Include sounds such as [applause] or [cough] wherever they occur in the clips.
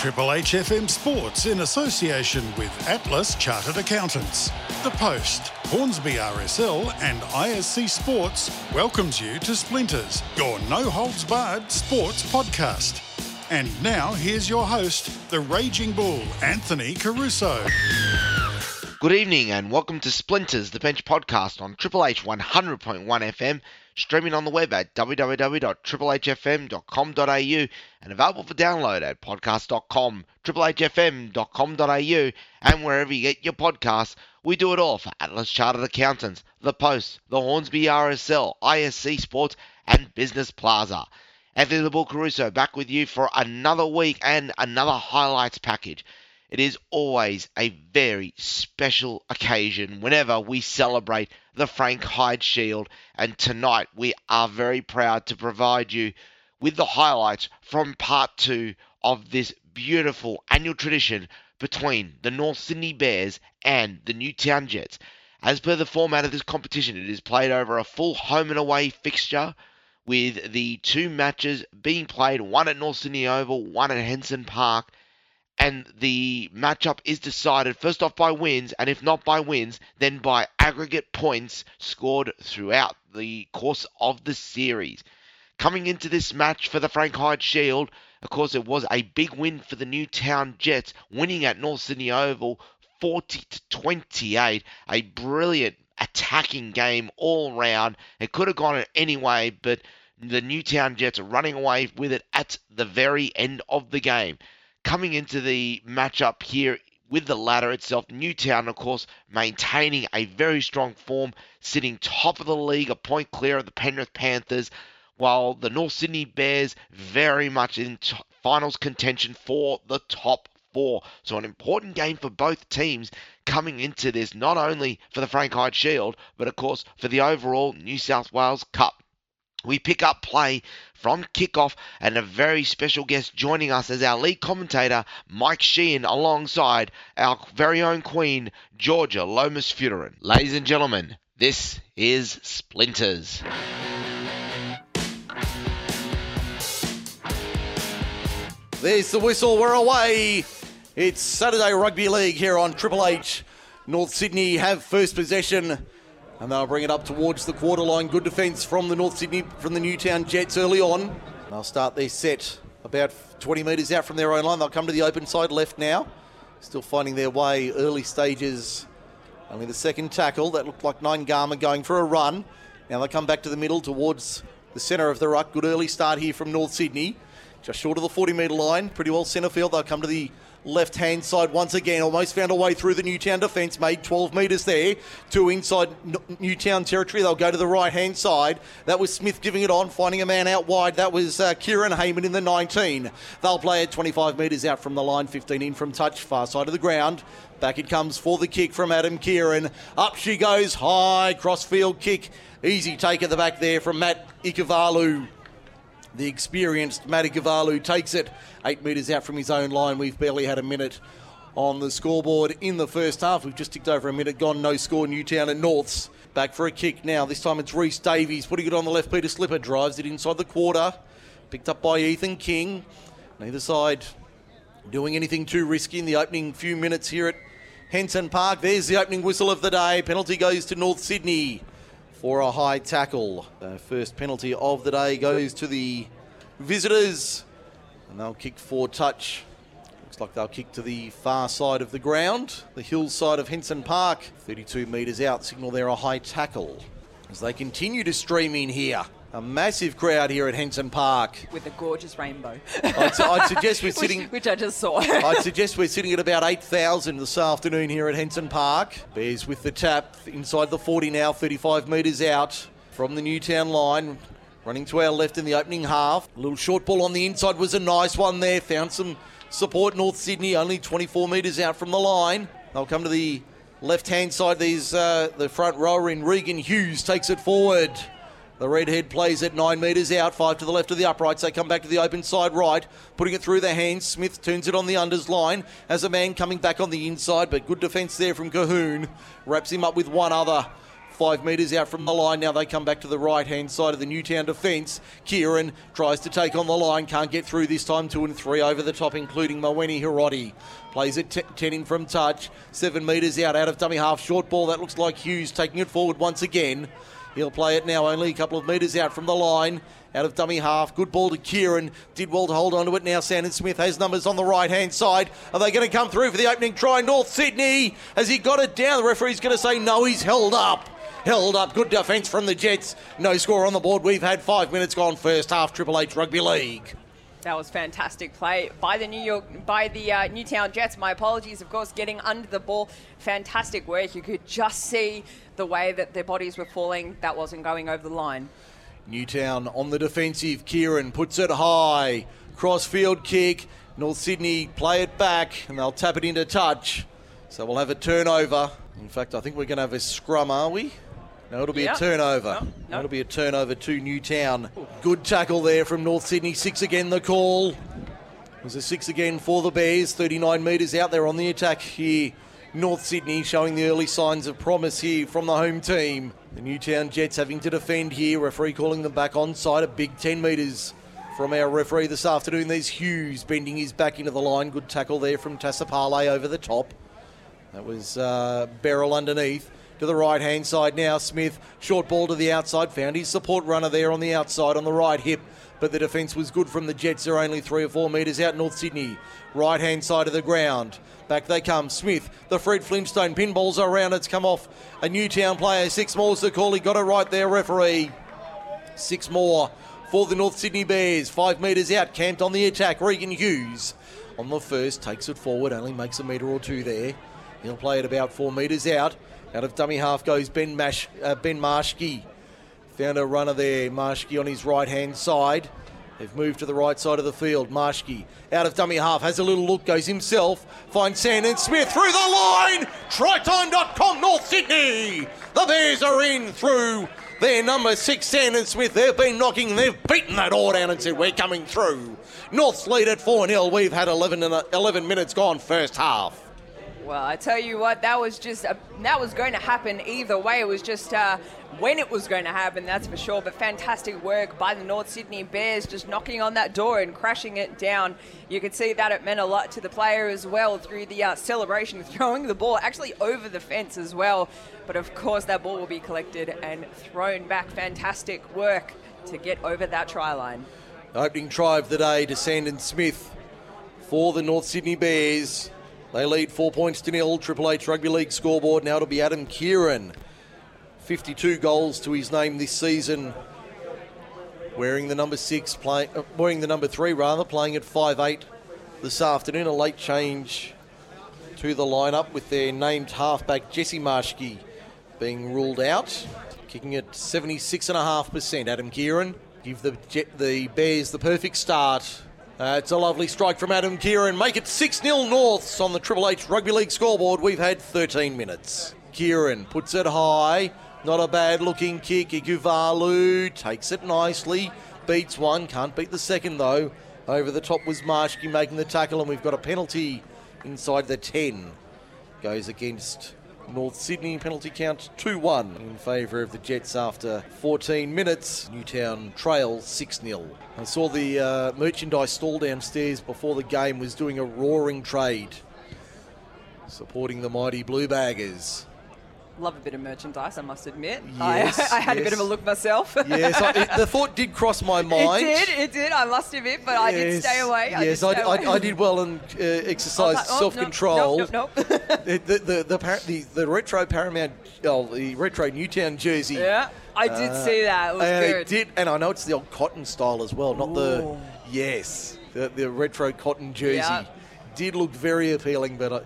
Triple H FM Sports in association with Atlas Chartered Accountants. The Post, Hornsby RSL, and ISC Sports welcomes you to Splinters, your no holds barred sports podcast. And now here's your host, the Raging Bull, Anthony Caruso. Good evening and welcome to Splinters, the Bench podcast on Triple H 100.1 FM streaming on the web at www.triplehfm.com.au and available for download at podcast.com, triplehfm.com.au, and wherever you get your podcasts. We do it all for Atlas Chartered Accountants, The Post, the Hornsby RSL, ISC Sports, and Business Plaza. Anthony the Bull Caruso back with you for another week and another highlights package. It is always a very special occasion whenever we celebrate the Frank Hyde Shield, and tonight we are very proud to provide you with the highlights from part two of this beautiful annual tradition between the North Sydney Bears and the Newtown Jets. As per the format of this competition, it is played over a full home and away fixture with the two matches being played, one at North Sydney Oval, one at Henson Park and the matchup is decided first off by wins, and if not by wins, then by aggregate points scored throughout the course of the series. Coming into this match for the Frank Hyde Shield, of course, it was a big win for the Newtown Jets, winning at North Sydney Oval 40 to 28. A brilliant attacking game all round. It could have gone any way, but the Newtown Jets are running away with it at the very end of the game coming into the matchup here with the ladder itself, Newtown, of course, maintaining a very strong form, sitting top of the league, a point clear of the Penrith Panthers, while the North Sydney Bears very much in t- finals contention for the top four. So, an important game for both teams coming into this, not only for the Frank Hyde Shield, but of course for the overall New South Wales Cup. We pick up play from kickoff and a very special guest joining us as our lead commentator, Mike Sheehan, alongside our very own queen, Georgia Lomas Futurin. Ladies and gentlemen, this is Splinters. There's the whistle, we're away. It's Saturday Rugby League here on Triple H. North Sydney have first possession and they'll bring it up towards the quarter line. Good defence from the North Sydney, from the Newtown Jets early on. They'll start their set about 20 metres out from their own line. They'll come to the open side left now. Still finding their way early stages. Only the second tackle. That looked like Naiqama going for a run. Now they come back to the middle towards the centre of the ruck. Good early start here from North Sydney. Just short of the 40 metre line. Pretty well centre field. They'll come to the left hand side once again. Almost found a way through the Newtown defence, made 12 metres there to inside Newtown territory. They'll go to the right hand side. That was Smith giving it on, finding a man out wide. That was uh, Kieran Heyman in the 19. They'll play it 25 metres out from the line, 15 in from touch, far side of the ground. Back it comes for the kick from Adam Keighran. Up she goes, high crossfield kick. Easy take at the back there from Matt Ikuvalu. The experienced Matty Gavalu takes it eight metres out from his own line. We've barely had a minute on the scoreboard in the first half. We've just ticked over a minute gone. No score, Newtown and Norths. Back for a kick now. This time it's Reese Davies putting it on the left. Peter Slipper drives it inside the quarter. Picked up by Ethan King. Neither side doing anything too risky in the opening few minutes here at Henson Park. There's the opening whistle of the day. Penalty goes to North Sydney for a high tackle. The first penalty of the day goes to the visitors, and they'll kick for touch. Looks like they'll kick to the far side of the ground, the hillside of Henson Park. 32 metres out, signal there a high tackle. As they continue to stream in here. A massive crowd here at Henson Park. With a gorgeous rainbow. I'd, I'd suggest we're [laughs] sitting. which, which, I just saw. I'd suggest we're sitting at about 8,000 this afternoon here at Henson Park. Bears with the tap inside the 40 now, 35 metres out from the Newtown line. Running to our left in the opening half. A little short ball on the inside was a nice one there. Found some support North Sydney, only 24 metres out from the line. They'll come to the left hand side. These uh, the front rower in Regan Hughes takes it forward. The redhead plays at nine metres out, five to the left of the uprights. They come back to the open side right, putting it through their hands. Smith turns it on the unders line as a man coming back on the inside, but good defence there from Cahoon. Wraps him up with one other five metres out from the line. Now they come back to the right hand side of the Newtown defence. Keighran tries to take on the line, can't get through this time. Two and three over the top, including Maweni Hiroti. Plays it t- 10 in from touch. Seven metres out, out of dummy half. Short ball. That looks like Hughes taking it forward once again. He'll play it now only a couple of metres out from the line. Out of dummy half. Good ball to Keighran. Did well to hold on to it. Now Sandon Smith has numbers on the right hand side. Are they going to come through for the opening try? North Sydney. Has he got it down? The referee's going to say no, he's held up. Held up. Good defence from the Jets. No score on the board. We've had five minutes gone first half Triple H Rugby League. That was fantastic play by the New York, by the uh, Newtown Jets. My apologies, of course, getting under the ball. Fantastic work. You could just see the way that their bodies were falling. That wasn't going over the line. Newtown on the defensive. Keighran puts it high. Crossfield kick. North Sydney play it back and they'll tap it into touch. So we'll have a turnover. In fact, I think we're going to have a scrum, are we? No, it'll be Yeah. a turnover. No, no. It'll be a turnover to Newtown. Good tackle there from North Sydney. Six again, the call. There's a six again for the Bears. 39 metres out there on the attack here. North Sydney showing the early signs of promise here from the home team. The Newtown Jets having to defend here. Referee calling them back onside. A big 10 metres from our referee this afternoon. There's Hughes bending his back into the line. Good tackle there from Tassapale over the top. That was uh, Beryl underneath. To the right hand side now. Smith, short ball to the outside. Found his support runner there on the outside on the right hip. But the defence was good from the Jets. They're only three or four metres out. North Sydney, right hand side of the ground. Back they come. Smith, the Fred Flintstone pinballs around. It's come off a Newtown player. Six more's the call. He got it right there, referee. Six more for the North Sydney Bears. Five metres out, camped on the attack. Regan Hughes on the first, takes it forward, only makes a metre or two there. He'll play it about four metres out. Out of dummy half goes Ben, Mash, uh, ben Marshke. Found a runner there, Marshke on his right hand side. They've moved to the right side of the field. Marshke out of dummy half, has a little look, goes himself, finds Sandon Smith through the line. Triton.com, North Sydney. The Bears are in through their number six, Sandon Smith. They've been knocking, they've beaten that all down and said, We're coming through. North's lead at 4 0. We've had 11, and 11 minutes gone first half. Well, I tell you what, that was just a, that was going to happen either way. It was just uh, when it was going to happen, that's for sure. But fantastic work by the North Sydney Bears, just knocking on that door and crashing it down. You could see that it meant a lot to the player as well through the uh, celebration, [laughs] throwing the ball actually over the fence as well. But of course, that ball will be collected and thrown back. Fantastic work to get over that try line. Opening try of the day to Sandon Smith for the North Sydney Bears. They lead four points to nil. Triple H Rugby League scoreboard. Now it'll be Adam Keighran. 52 goals to his name this season. Wearing the number six, play, uh, wearing the number three rather, playing at 5'8 this afternoon. A late change to the lineup with their named halfback Jesse Marshke being ruled out. Kicking at 76.5%. Adam Keighran give the the Bears the perfect start. Uh, it's a lovely strike from Adam Keighran. Make it 6 0 Norths on the Triple H Rugby League scoreboard. We've had 13 minutes. Keighran puts it high. Not a bad looking kick. Ikuvalu takes it nicely. Beats one. Can't beat the second though. Over the top was Marshke making the tackle, and we've got a penalty inside the 10. Goes against North Sydney. Penalty count 2 1 in favour of the Jets after 14 minutes. Newtown trail 6 0. I saw the uh, merchandise stall downstairs before the game was doing a roaring trade supporting the mighty Blue Baggers. Love a bit of merchandise, I must admit. [laughs] Yes, I, I had a bit of a look myself. [laughs] Yes, I, it, the thought did cross my mind. [laughs] It did, it did. I must admit, but I did stay away. I yes, did stay I, away. I, I did well and uh, exercised like, oh, self control. Nope, nope, nope. the, the, the, the, par- the, the retro Paramount, oh, the retro Newtown jersey. yeah, I did Uh, see that. It was and good. It did, and I know it's the old cotton style as well, not the yes, the, the retro cotton jersey. Yeah. Did look very appealing, but I,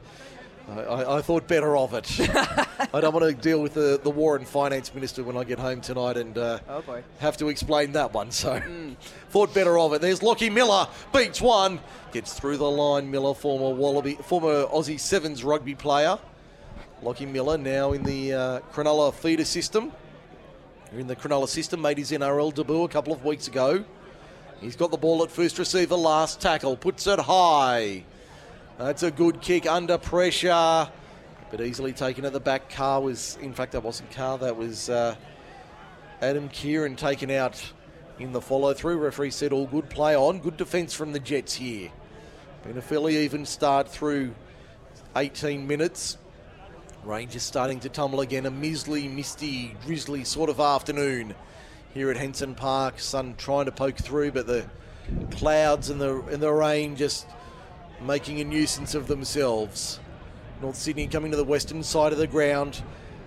I, I, thought better of it. [laughs] I don't want to deal with the, the war and finance minister when I get home tonight and uh, Oh, have to explain that one. So [laughs] thought better of it. There's Lockie Miller beats one, gets through the line. Miller, former Wallaby, former Aussie Sevens rugby player. Lockie Miller now in the uh, Cronulla feeder system. In the Cronulla system, made his NRL debut a couple of weeks ago. He's got the ball at first receiver, last tackle, puts it high. That's a good kick under pressure. but easily taken at the back. Carr was, in fact, that wasn't Carr, that was uh, Adam Keighran taken out in the follow through. Referee said all good play on. Good defence from the Jets here. Been a fairly even start through 18 minutes. Rangers starting to tumble again. A measly, misty, drizzly sort of afternoon here at Henson Park. Sun trying to poke through, but the clouds and the and the rain just making a nuisance of themselves. North Sydney coming to the western side of the ground.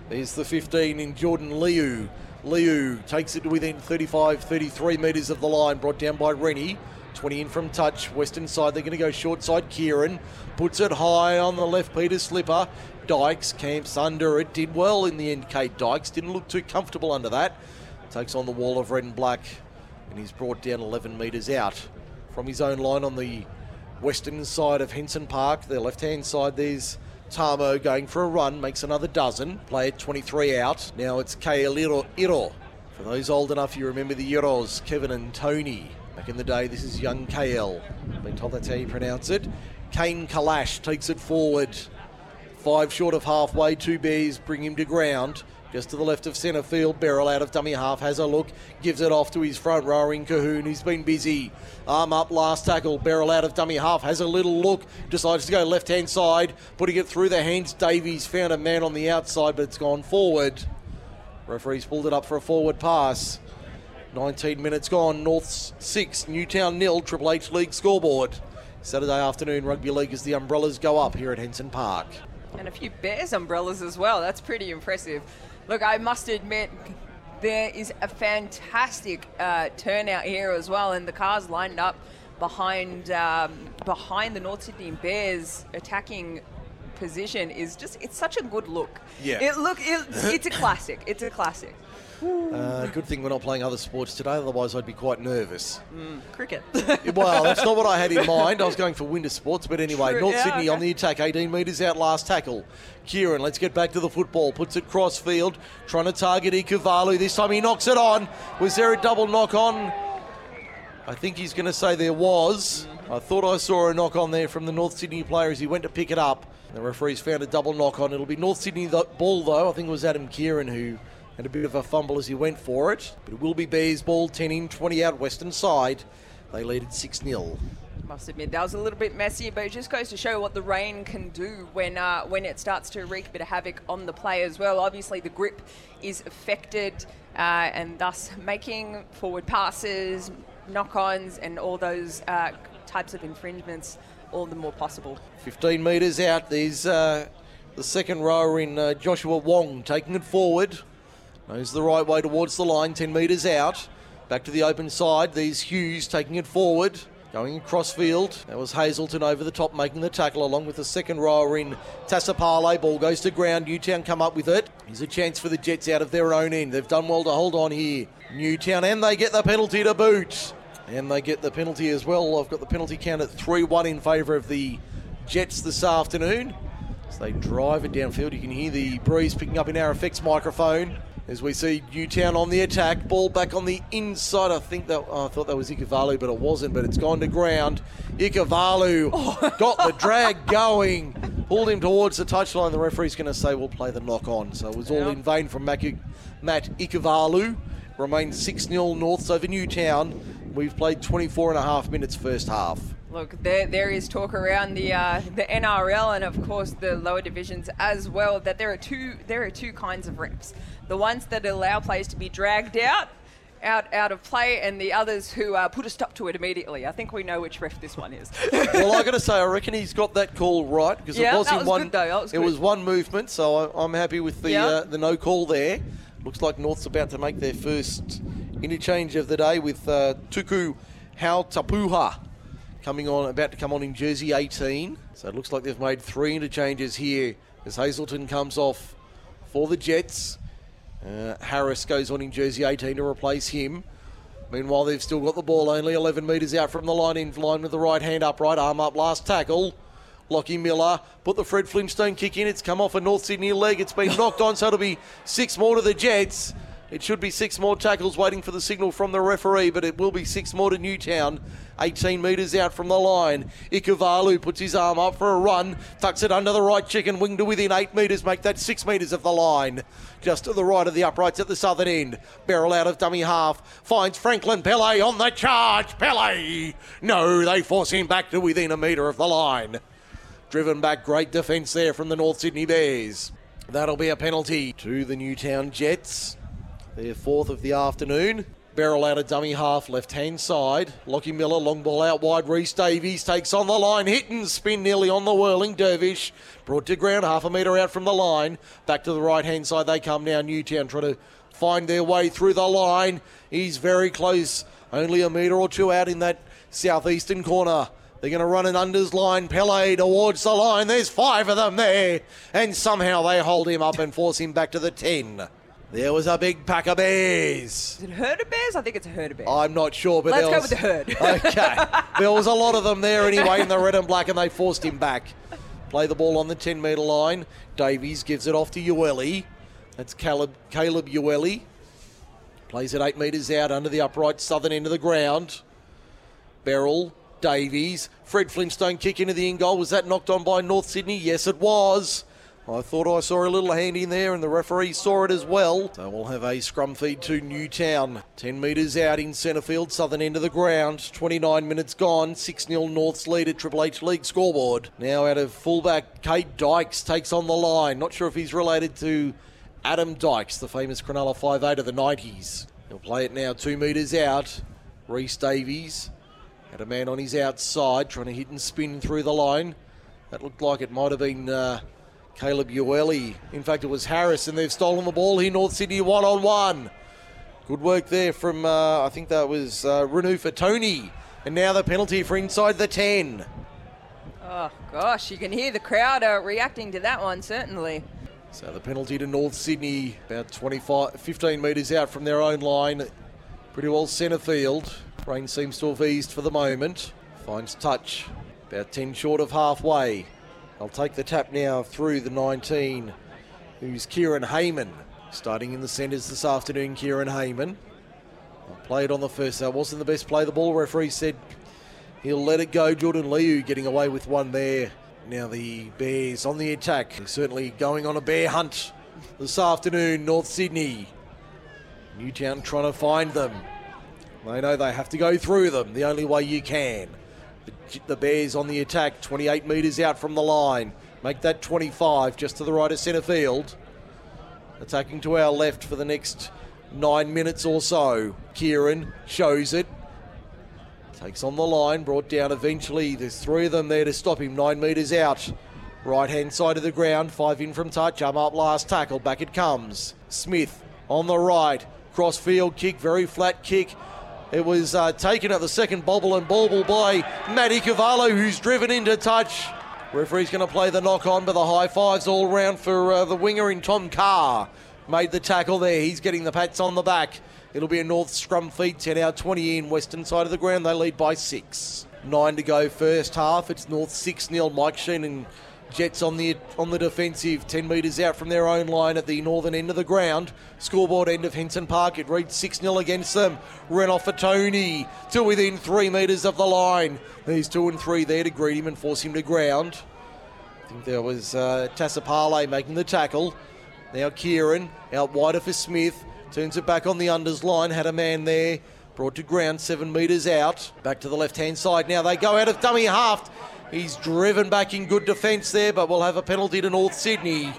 There's the 15 in Jordan Liu. Liu takes it to within 35, 33 metres of the line, brought down by Rennie. 20 in from touch. Western side, they're going to go short side. Keighran puts it high on the left. Peter Slipper. Dykes camps under it. Did well in the end, Kate Dykes. Didn't look too comfortable under that. Takes on the wall of red and black. And he's brought down 11 metres out from his own line on the western side of Henson Park. The left hand side, there's Tamo going for a run, makes another dozen. Play at 23 out. Now it's Kale Iro. For those old enough, you remember the Iros, Kevin and Tony. Back in the day, this is young KL. Been told that's how you pronounce it. Kane Kalash takes it forward. Five short of halfway. Two bears bring him to ground. Just to the left of centre field, Beryl out of dummy half has a look, gives it off to his front rowing Cahoon. He's been busy. Arm up, last tackle. Beryl out of dummy half has a little look, decides to go left hand side, putting it through the hands. Davies found a man on the outside, but it's gone forward. Referee's pulled it up for a forward pass. 19 minutes gone. North's 6, Newtown nil, Triple H League scoreboard. Saturday afternoon rugby league as the umbrellas go up here at Henson Park. And a few Bears umbrellas as well. That's pretty impressive. Look, I must admit, there is a fantastic uh, turnout here as well, and the cars lined up behind um, behind the North Sydney Bears attacking position is just it's such a good look. Yeah. It look it, it's a classic. It's a classic. Uh, good thing we're not playing other sports today, otherwise I'd be quite nervous. Cricket. well, that's not what I had in [laughs] mind. I was going for winter sports, but anyway, True, North yeah, Sydney okay. on the attack, 18 metres out, last tackle. Keighran, let's get back to the football. Puts it cross field, trying to target Ikuvalu. This time he knocks it on. Was there a double knock on? I think he's going to say there was. I thought I saw a knock on there from the North Sydney player as he went to pick it up. The referee's found a double knock on. It'll be North Sydney th- ball though. I think it was Adam Keighran who had a bit of a fumble as he went for it. But it will be Bears ball, 10 in, 20 out, western side. They lead at 6 0. Must admit that was a little bit messy, but it just goes to show what the rain can do when uh, when it starts to wreak a bit of havoc on the play as well. Obviously, the grip is affected, uh, and thus making forward passes, knock-ons, and all those uh, types of infringements all the more possible. 15 metres out. There's uh, the second rower in uh, Joshua Wong taking it forward. Knows the right way towards the line, 10 metres out. Back to the open side. These Hughes taking it forward. Going across field. That was Hazelton over the top making the tackle along with the second rower in Tassapale. Ball goes to ground. Newtown come up with it. Here's a chance for the Jets out of their own end. They've done well to hold on here. Newtown and they get the penalty to boot. And they get the penalty as well. I've got the penalty count at 3 1 in favour of the Jets this afternoon. As they drive it downfield, you can hear the breeze picking up in our effects microphone. As we see Newtown on the attack, ball back on the inside. I think that oh, I thought that was Ikuvalu, but it wasn't. But it's gone to ground. Ikuvalu [laughs] oh. got the drag going, pulled him towards the touchline. The referee's going to say we'll play the knock on. So it was all in vain from Mac- Matt Ikuvalu. Remains 6 0 Norths over Newtown. We've played 24 and a half minutes first half. Look, there, there is talk around the uh, the NRL and of course the lower divisions as well that there are two there are two kinds of reps. The ones that allow players to be dragged out, out out of play, and the others who uh, put a stop to it immediately. I think we know which ref this one is. [laughs] well, I got to say, I reckon he's got that call right because Yeah, it was was one. good though, that was it good. was one movement, so I, I'm happy with the Yeah. uh, the no call there. Looks like North's about to make their first interchange of the day with uh, Tuku Hautapuha coming on, about to come on in jersey 18. So it looks like they've made three interchanges here as Hazelton comes off for the Jets. Uh, Harris goes on in jersey 18 to replace him. Meanwhile, they've still got the ball only 11 metres out from the line, in line with the right hand upright, arm up, last tackle. Lockie Miller put the Fred Flintstone kick in. It's come off a North Sydney leg. It's been [laughs] knocked on, so it'll be six more to the Jets. It should be six more tackles waiting for the signal from the referee, but it will be six more to Newtown. 18 metres out from the line. Ikuvalu puts his arm up for a run, tucks it under the right chicken wing to within eight metres, make that six metres of the line. Just to the right of the uprights at the southern end. Barrel out of dummy half. Finds Franklin Pele on the charge. Pele! No, they force him back to within a metre of the line. Driven back, great defence there from the North Sydney Bears. That'll be a penalty to the Newtown Jets. Their fourth of the afternoon. Barrel out of dummy half, left hand side. Lockie Miller, long ball out wide. Reese Davies takes on the line, hit and spin nearly on the whirling. Dervish brought to ground, half a metre out from the line. Back to the right hand side they come now. Newtown trying to find their way through the line. He's very close, only a metre or two out in that southeastern corner. They're going to run an unders line. Pele towards the line. There's five of them there. And somehow they hold him up and force him back to the 10. There was a big pack of bears. Is it herd of bears? I think it's a herd of bears. I'm not sure, but Let's there go was, with the herd. [laughs] okay, there was a lot of them there anyway in the red and black, and they forced him back. Play the ball on the 10 metre line. Davies gives it off to Ueli. That's Caleb Caleb Ueli. Plays it eight metres out under the upright southern end of the ground. Beryl Davies. Fred Flintstone kick into the in goal. Was that knocked on by North Sydney? Yes, it was. I thought I saw a little hand in there, and the referee saw it as well. So we'll have a scrum feed to Newtown. 10 metres out in centre field, southern end of the ground. 29 minutes gone. 6 0 North's lead at Triple H League scoreboard. Now out of fullback, Kate Dykes takes on the line. Not sure if he's related to Adam Dykes, the famous Cronulla 5'8 of the 90s. He'll play it now, 2 metres out. Reese Davies had a man on his outside trying to hit and spin through the line. That looked like it might have been. Uh, Caleb Ueli. In fact, it was Harris, and they've stolen the ball here, North Sydney one on one. Good work there from, uh, I think that was uh, Renu for Tony. And now the penalty for inside the 10. Oh, gosh, you can hear the crowd uh, reacting to that one, certainly. So the penalty to North Sydney, about 25, 15 metres out from their own line. Pretty well centre field. Rain seems to have eased for the moment. Finds touch, about 10 short of halfway. I'll take the tap now through the 19, who's Kieran Heyman. Starting in the centres this afternoon, Kieran Heyman. Played on the first. That wasn't the best play. The ball referee said he'll let it go. Jordan Liu getting away with one there. Now the Bears on the attack. They're certainly going on a bear hunt this afternoon, North Sydney. Newtown trying to find them. They know they have to go through them the only way you can. The, Bears on the attack, 28 metres out from the line. Make that 25 just to the right of centre field. Attacking to our left for the next nine minutes or so. Keighran shows it. Takes on the line, brought down eventually. There's three of them there to stop him, nine metres out. Right hand side of the ground, five in from touch. I'm up last tackle, back it comes. Smith on the right, cross field kick, very flat kick. It was uh, taken at the second bobble and bauble by Matty Cavallo, who's driven into touch. Referee's going to play the knock on, but the high fives all round for uh, the winger in Tom Carr. Made the tackle there. He's getting the pats on the back. It'll be a North scrum feed, 10 out, 20 in. Western side of the ground, they lead by six. Nine to go first half. It's North 6 0. Mike Sheen and Jets on the on the defensive, 10 metres out from their own line at the northern end of the ground. Scoreboard end of Henson Park. It reads 6 0 against them. Ran off for Tony to within three metres of the line. There's two and three there to greet him and force him to ground. I think there was uh, Tassapale making the tackle. Now Keighran out wider for Smith. Turns it back on the unders line. Had a man there. Brought to ground seven metres out. Back to the left hand side. Now they go out of dummy half. He's driven back in good defence there, but we'll have a penalty to North Sydney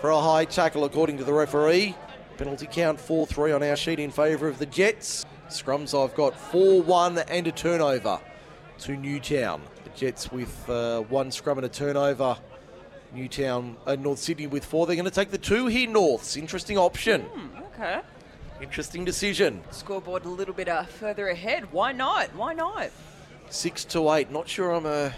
for a high tackle, according to the referee. Penalty count 4 3 on our sheet in favour of the Jets. Scrums I've got 4 1 and a turnover to Newtown. The Jets with uh, one scrum and a turnover. Newtown, uh, North Sydney with four. They're going to take the two here, Norths. Interesting option. Okay. Interesting decision. Scoreboard a little bit uh, further ahead. Why not? Why not? Six to eight. Not sure I'm a,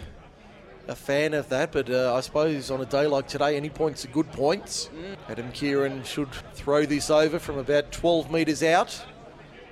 a fan of that, but uh, I suppose on a day like today, any points are good points. Adam Keighran should throw this over from about 12 metres out.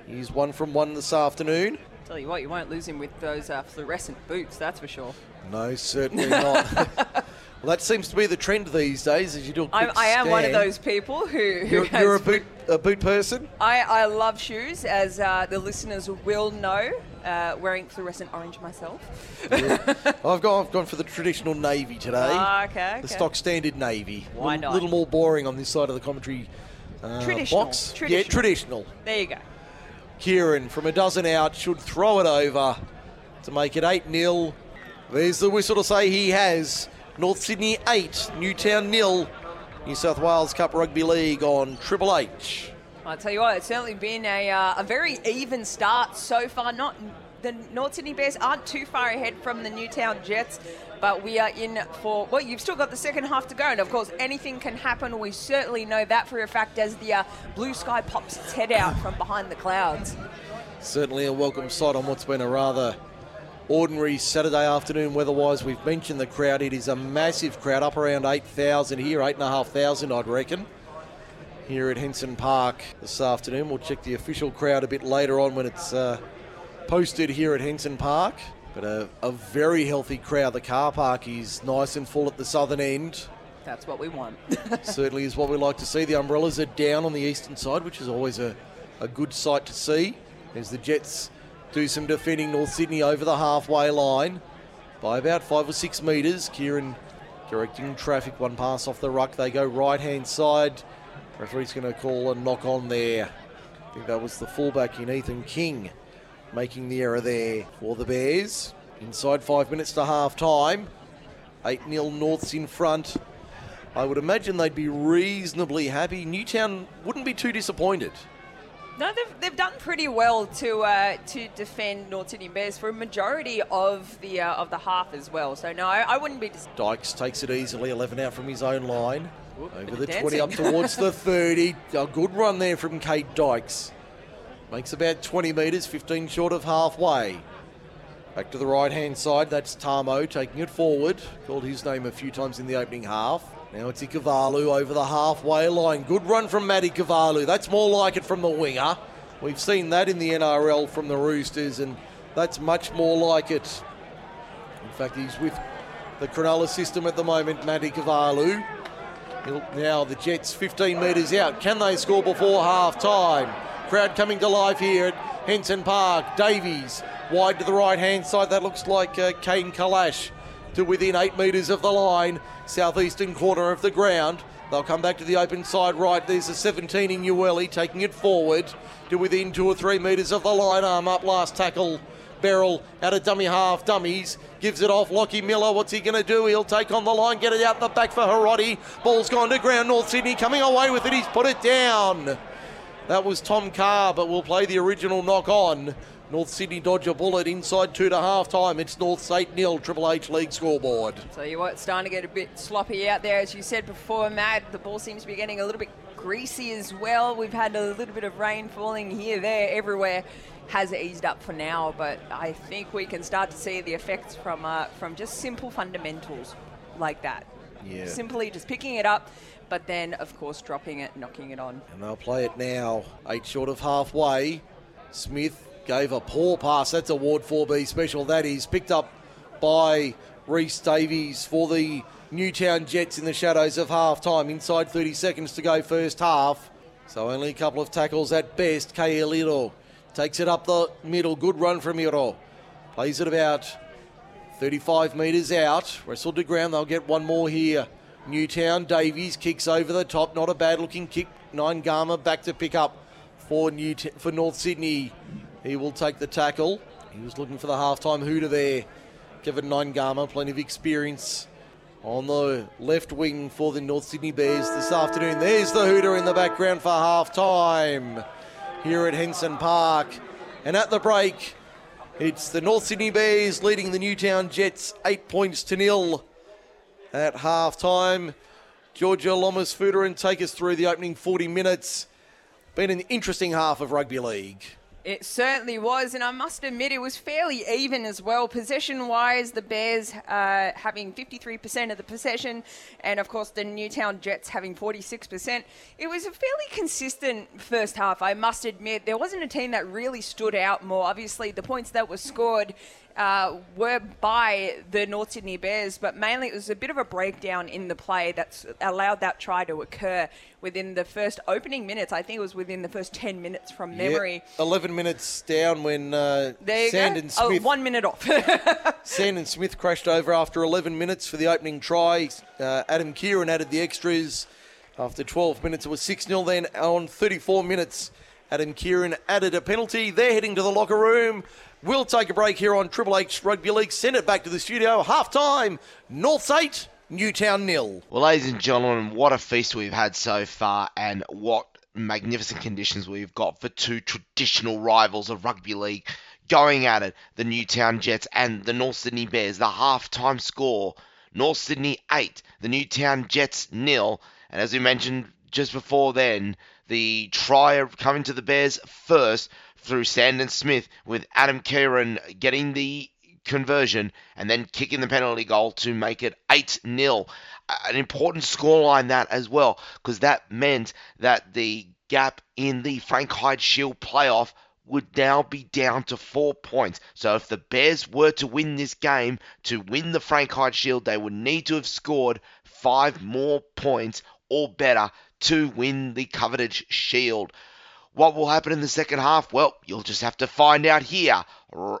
He's one from one this afternoon. Tell you what, you won't lose him with those uh, fluorescent boots, that's for sure. No, [laughs] certainly not. [laughs] Well, that seems to be the trend these days as you do a I, am one of those people who, who You're, you're a boot a boot person. I, I love shoes, as uh, the listeners will know. Uh, wearing fluorescent orange myself. [laughs] I've gone I've gone for the traditional navy today. Ah, okay, The okay. stock standard navy. Why little, not? A little more boring on this side of the commentary uh, Traditional, box. Yeah, traditional. traditional. There you go. Keighran from a dozen out should throw it over to make it 8 0. There's the whistle to say he has. North Sydney 8, Newtown nil. New South Wales Cup Rugby League on Triple H. I'll tell you what, it's certainly been a, uh, a very even start so far. Not the North Sydney Bears aren't too far ahead from the Newtown Jets, but we are in for well. You've still got the second half to go, and of course, anything can happen. We certainly know that for a fact as the uh, blue sky pops its head out from behind the clouds. Certainly a welcome sight on what's been a rather ordinary Saturday afternoon weather-wise. We've mentioned the crowd. It is a massive crowd, up around 8,000 here, 8,500 I'd reckon. Here at Henson Park this afternoon. We'll check the official crowd a bit later on when it's uh, posted here at Henson Park. But a, a very healthy crowd. The car park is nice and full at the southern end. That's what we want. [laughs] Certainly is what we like to see. The umbrellas are down on the eastern side, which is always a, a good sight to see. As the Jets do some defending North Sydney over the halfway line by about five or six metres. Keighran directing traffic, one pass off the ruck. They go right hand side. Referee's going to call a knock on there. I think that was the fullback in Ethan King making the error there for the Bears. Inside five minutes to half time. 8 0 Norths in front. I would imagine they'd be reasonably happy. Newtown wouldn't be too disappointed. No, they've, they've done pretty well to uh, to defend North Sydney Bears for a majority of the uh, of the half as well. So no, I, I wouldn't be. Dis- Dykes takes it easily, 11 out from his own line. Over the of 20 up towards the [laughs] 30. A good run there from Kate Dykes. Makes about 20 metres, 15 short of halfway. Back to the right hand side, that's Tamo taking it forward. Called his name a few times in the opening half. Now it's Ikuvalu over the halfway line. Good run from Matty Kavalu. That's more like it from the winger. We've seen that in the NRL from the Roosters, and that's much more like it. In fact, he's with the Cronulla system at the moment, Matty Kavalu. Now the Jets 15 metres out. Can they score before half time? Crowd coming to life here at Henson Park. Davies wide to the right hand side. That looks like uh, Kane Kalash to within eight metres of the line. Southeastern corner of the ground. They'll come back to the open side right. There's a 17 in Ueli taking it forward to within two or three metres of the line. Arm up, last tackle. Beryl out of dummy half, dummies. Gives it off. Lockie Miller, what's he going to do? He'll take on the line, get it out the back for Harotti. Ball's gone to ground. North Sydney coming away with it. He's put it down. That was Tom Carr, but we'll play the original knock on. North Sydney dodge a bullet inside two to half time. It's North's 8 0 Triple H League scoreboard. Tell you it's starting to get a bit sloppy out there, as you said before, Matt. The ball seems to be getting a little bit greasy as well. We've had a little bit of rain falling here, there, everywhere. Has eased up for now, but I think we can start to see the effects from uh, from just simple fundamentals like that. Yeah. Simply just picking it up, but then of course dropping it, knocking it on. And they'll play it now. Eight short of halfway. Smith gave a poor pass. That's a Ward 4B special. That is picked up by Reese Davies for the Newtown Jets in the shadows of half time. Inside 30 seconds to go, first half. So only a couple of tackles at best. Kei Eliro takes it up the middle. Good run from Iro. Plays it about 35 metres out. Wrestled to ground. They'll get one more here. Newtown Davies kicks over the top. Not a bad looking kick. Naiqama back to pick up for New for North Sydney. He will take the tackle. He was looking for the halftime hooter there. Kevin Naiqama, plenty of experience on the left wing for the North Sydney Bears this afternoon. There's the hooter in the background for half time here at Henson Park. And at the break, it's the North Sydney Bears leading the Newtown Jets eight points to nil at half time. Georgia Lomas and take us through the opening 40 minutes. Been an interesting half of rugby league. It certainly was, and I must admit it was fairly even as well. Possession wise, the Bears uh, having 53% of the possession, and of course the Newtown Jets having 46%. It was a fairly consistent first half, I must admit. There wasn't a team that really stood out more. Obviously, the points that were scored uh, were by the North Sydney Bears, but mainly it was a bit of a breakdown in the play that's allowed that try to occur within the first opening minutes. I think it was within the first 10 minutes from memory. Yeah, 11 minutes down when uh, Sand go. and Smith. Oh, one minute off. [laughs] Sandon Smith crashed over after 11 minutes for the opening try. Uh, Adam Keighran added the extras. After 12 minutes, it was 6 0. Then on 34 minutes, Adam Keighran added a penalty. They're heading to the locker room. We'll take a break here on Triple H Rugby League. Send it back to the studio. Half time. North 8, Newtown nil. Well, ladies and gentlemen, what a feast we've had so far, and what magnificent conditions we've got for two traditional rivals of rugby league going at it the Newtown Jets and the North Sydney Bears. The half time score North Sydney 8, the Newtown Jets nil. And as we mentioned just before then, the try coming to the Bears first through Sandon Smith, with Adam Keighran getting the conversion and then kicking the penalty goal to make it 8 0. An important scoreline that as well, because that meant that the gap in the Frank Hyde Shield playoff would now be down to four points. So if the Bears were to win this game to win the Frank Hyde Shield, they would need to have scored five more points or better to win the coveted shield. What will happen in the second half? Well, you'll just have to find out here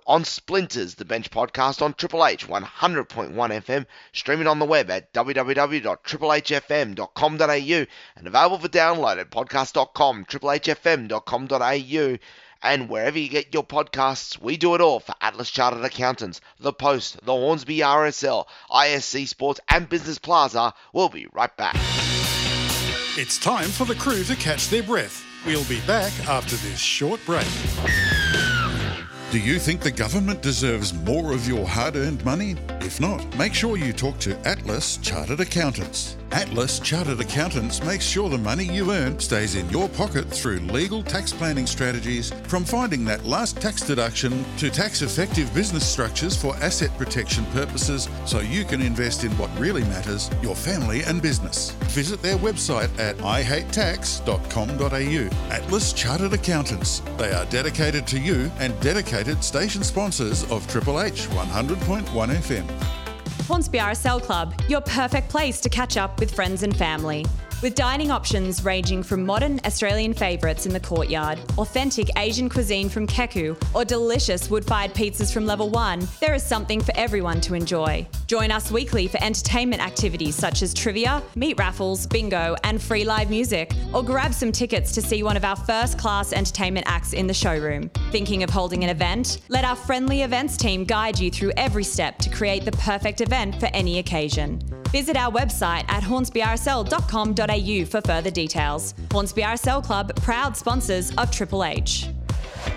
on Splinters, the bench podcast on Triple H 100.1 FM, streaming on the web at www.triplehfm.com.au and available for download at podcast.com, triplehfm.com.au, and wherever you get your podcasts, we do it all for Atlas Chartered Accountants, The Post, the Hornsby RSL, ISC Sports, and Business Plaza. We'll be right back. It's time for the crew to catch their breath. We'll be back after this short break. Do you think the government deserves more of your hard earned money? If not, make sure you talk to Atlas Chartered Accountants. Atlas Chartered Accountants makes sure the money you earn stays in your pocket through legal tax planning strategies, from finding that last tax deduction to tax effective business structures for asset protection purposes so you can invest in what really matters your family and business. Visit their website at ihatetax.com.au. Atlas Chartered Accountants. They are dedicated to you and dedicated station sponsors of Triple H 100.1 FM. Hornsby RSL Club, your perfect place to catch up with friends and family. With dining options ranging from modern Australian favourites in the courtyard, authentic Asian cuisine from Keku, or delicious wood fired pizzas from Level 1, there is something for everyone to enjoy. Join us weekly for entertainment activities such as trivia, meat raffles, bingo, and free live music, or grab some tickets to see one of our first class entertainment acts in the showroom. Thinking of holding an event? Let our friendly events team guide you through every step to create the perfect event for any occasion. Visit our website at hornsbyrsl.com.au for further details. Hornsby RSL Club, proud sponsors of Triple H.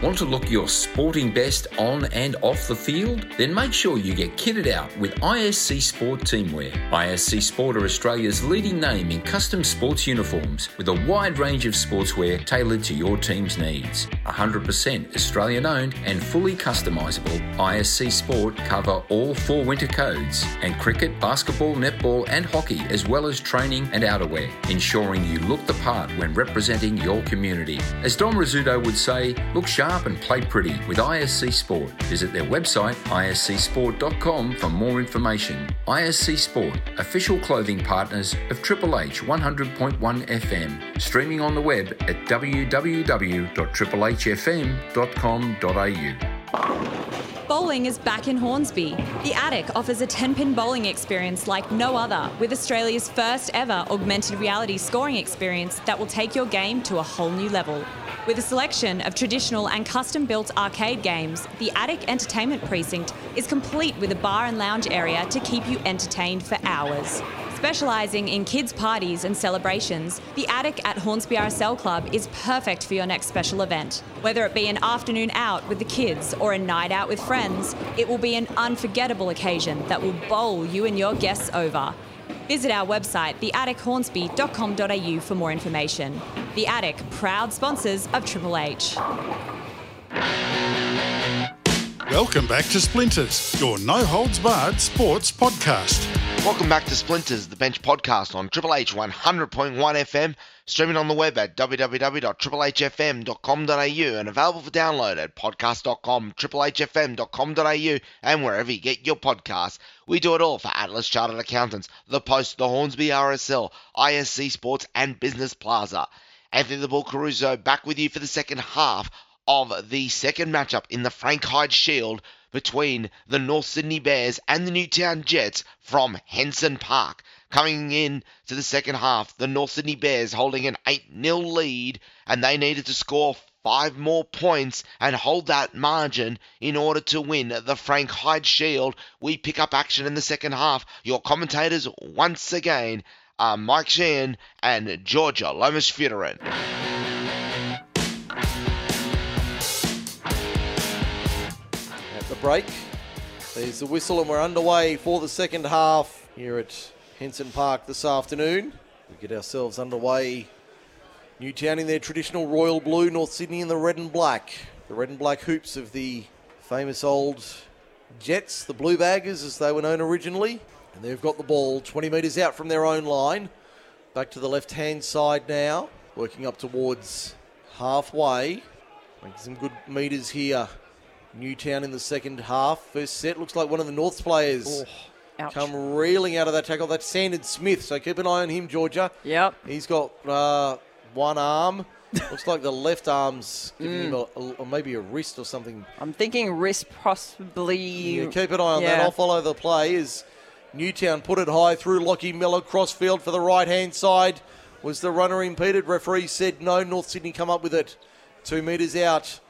Want to look your sporting best on and off the field? Then make sure you get kitted out with ISC Sport Teamwear. ISC Sport are Australia's leading name in custom sports uniforms with a wide range of sportswear tailored to your team's needs. 100% Australian owned and fully customisable, ISC Sport cover all four winter codes and cricket, basketball, netball, and hockey, as well as training and outerwear, ensuring you look the part when representing your community. As Don Rizzuto would say, look sharp and play pretty with ISC Sport. Visit their website iscsport.com for more information. ISC Sport, official clothing partners of Triple H 100.1 FM, streaming on the web at www.triplehfm.com.au. Bowling is back in Hornsby. The Attic offers a 10 pin bowling experience like no other, with Australia's first ever augmented reality scoring experience that will take your game to a whole new level. With a selection of traditional and custom built arcade games, the Attic Entertainment Precinct is complete with a bar and lounge area to keep you entertained for hours. Specialising in kids' parties and celebrations, the Attic at Hornsby RSL Club is perfect for your next special event. Whether it be an afternoon out with the kids or a night out with friends, it will be an unforgettable occasion that will bowl you and your guests over. Visit our website, theattichornsby.com.au for more information. The Attic, proud sponsors of Triple H. Welcome back to Splinters, your no holds barred sports podcast. Welcome back to Splinters, the Bench podcast on Triple H 100.1 FM, streaming on the web at www.triplehfm.com.au and available for download at podcast.com, triplehfm.com.au, and wherever you get your podcasts. We do it all for Atlas Chartered Accountants, The Post, the Hornsby RSL, ISC Sports, and Business Plaza. Anthony the Bull Caruso back with you for the second half of the second matchup in the Frank Hyde Shield between the North Sydney Bears and the Newtown Jets from Henson Park. Coming in to the second half, the North Sydney Bears holding an 8 0 lead, and they needed to score five more points and hold that margin in order to win the Frank Hyde Shield. We pick up action in the second half. Your commentators once again are Mike Sheehan and Georgia Lomas Futerin. The break, there's the whistle, and we're underway for the second half here at Henson Park this afternoon. We get ourselves underway. Newtown in their traditional royal blue, North Sydney in the red and black. The red and black hoops of the famous old Jets, the Blue Baggers as they were known originally. And they've got the ball 20 metres out from their own line. Back to the left hand side now, working up towards halfway. Making some good metres here. Newtown in the second half. First set looks like one of the North's players Ouch. come reeling out of that tackle. That's Sandon Smith, so keep an eye on him, Georgia. Yep. He's got uh, one arm. [laughs] looks like the left arm's giving him a, Mm. a- or maybe a wrist or something. I'm thinking wrist possibly. Yeah, keep an eye on that. I'll follow the play as Newtown put it high through Lockie Miller, crossfield for the right hand side. Was the runner impeded? Referee said no. North Sydney come up with it. Two metres out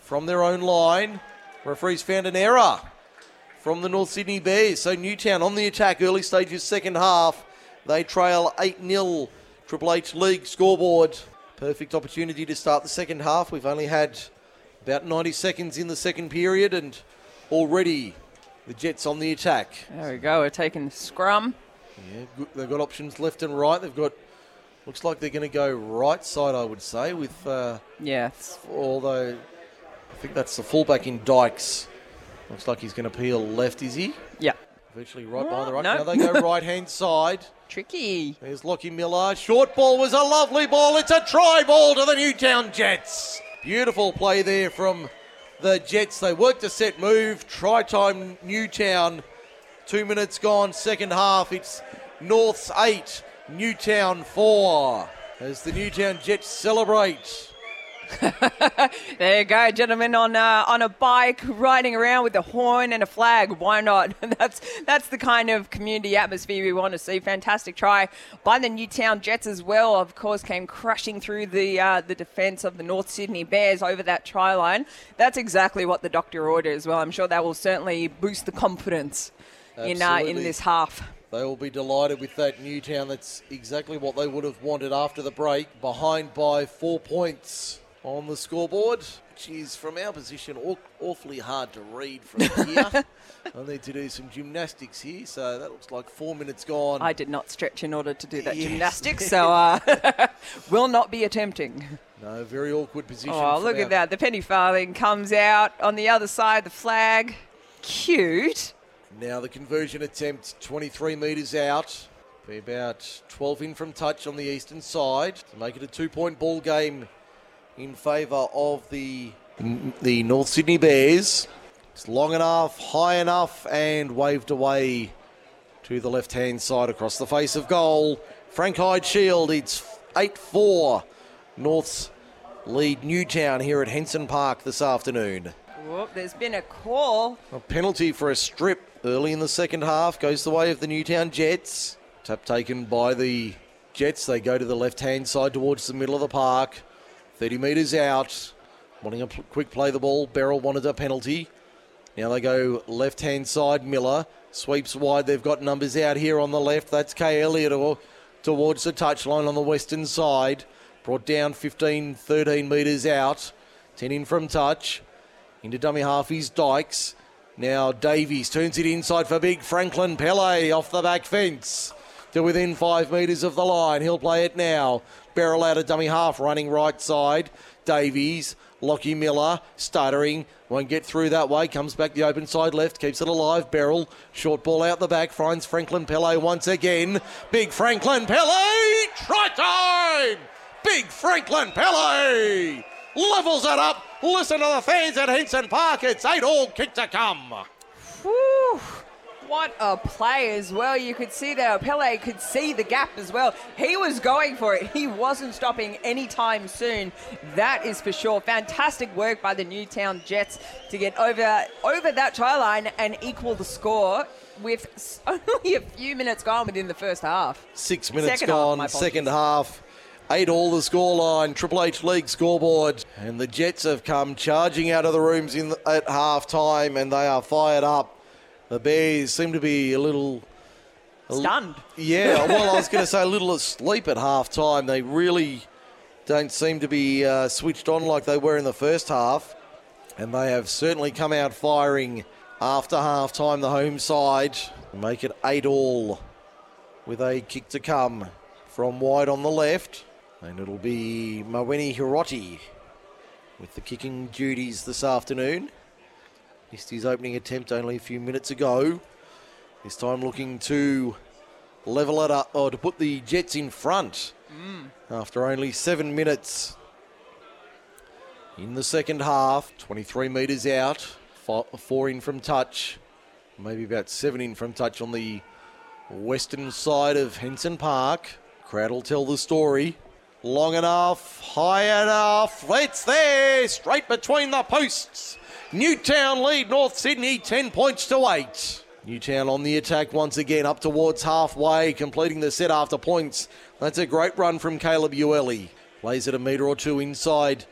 from their own line. Referees found an error from the North Sydney Bears. So Newtown on the attack, early stages, second half. They trail 8 0 Triple H League scoreboard. Perfect opportunity to start the second half. We've only had about 90 seconds in the second period, and already the Jets on the attack. There we go. We're taking the scrum. Yeah, they've got options left and right. They've got looks like they're going to go right side, I would say, with uh, Yeah. although think that's the fullback in Dykes. Looks like he's going to peel left, is he? Yeah. Virtually right behind the oh, right. No. Now they go [laughs] right hand side. Tricky. There's Lockie Miller. Short ball was a lovely ball. It's a try ball to the Newtown Jets. Beautiful play there from the Jets. They worked a set move. Try time Newtown. Two minutes gone. Second half. It's North's eight, Newtown four. As the Newtown Jets celebrate. [laughs] There you go, gentlemen on uh, on a bike riding around with a horn and a flag. Why not? [laughs] that's that's the kind of community atmosphere we want to see. Fantastic try by the Newtown Jets as well. Of course, came crushing through the uh, the defence of the North Sydney Bears over that try line. That's exactly what the doctor ordered as well. I'm sure that will certainly boost the confidence in uh, in this half. They will be delighted with that Newtown. That's exactly what they would have wanted after the break. Behind by four points on the scoreboard, which is from our position aw- awfully hard to read from here. [laughs] I need to do some gymnastics here, so that looks like four minutes gone. I did not stretch in order to do that Yes. gymnastics, so uh, [laughs] will not be attempting. no, very awkward position. Oh, look at that. The penny farthing comes out on the other side, the flag. Cute. Now the conversion attempt, 23 metres out. Be about 12 in from touch on the eastern side to make it a two-point ball game in favour of the the North Sydney Bears. It's long enough, high enough, and waved away to the left-hand side across the face of goal. Frank Hyde Shield. It's 8-4. North's lead Newtown here at Henson Park this afternoon. Whoop, there's been a call. A penalty for a strip early in the second half goes the way of the Newtown Jets. Tap taken by the Jets. They go to the left hand side towards the middle of the park. 30 metres out. Wanting a quick play the ball. Beryl wanted a penalty. Now they go left hand side. Miller sweeps wide. They've got numbers out here on the left. That's Kay Elliott towards the touchline on the western side. Brought down 15, 13 metres out. 10 in from touch. Into dummy half is Dykes. Now Davies turns it inside for big Franklin Pele off the back fence. to within five metres of the line. He'll play it now. Beryl out of dummy half, running right side. Davies, Lockie Miller, stuttering, won't get through that way. Comes back the open side left, keeps it alive. Beryl, short ball out the back, finds Franklin Pele once again. Big Franklin Pele, try time! Big Franklin Pele levels it up. Listen to the fans at Henson Park. It's eight all kick to come. Whew. What a play as well. You could see that Pele could see the gap as well. He was going for it. He wasn't stopping anytime soon. That is for sure. Fantastic work by the Newtown Jets to get over over that try line and equal the score with [laughs] only a few minutes gone within the first half. Six minutes Second gone, apologies. second half. Eight all the scoreline, Triple H League scoreboard. And the Jets have come charging out of the rooms in at half time and they are fired up. The Bears seem to be a little. Stunned. Yeah, [laughs] well, I was going to say a little asleep at half time. They really don't seem to be uh, switched on like they were in the first half. And they have certainly come out firing after half time, the home side. Make it eight all with a kick to come from wide on the left. And it'll be Mawene Hiroti with the kicking duties this afternoon. Missed his opening attempt only a few minutes ago. This time looking to level it up, or to put the Jets in front mm. after only seven minutes in the second half. 23 metres out, four in from touch, maybe about seven in from touch on the western side of Henson Park. Crowd will tell the story. Long enough, high enough, it's there, straight between the posts. Newtown lead North Sydney 10 points to 8. Newtown on the attack once again, up towards halfway, completing the set after points. That's a great run from Caleb Ueli. Plays it a metre or two inside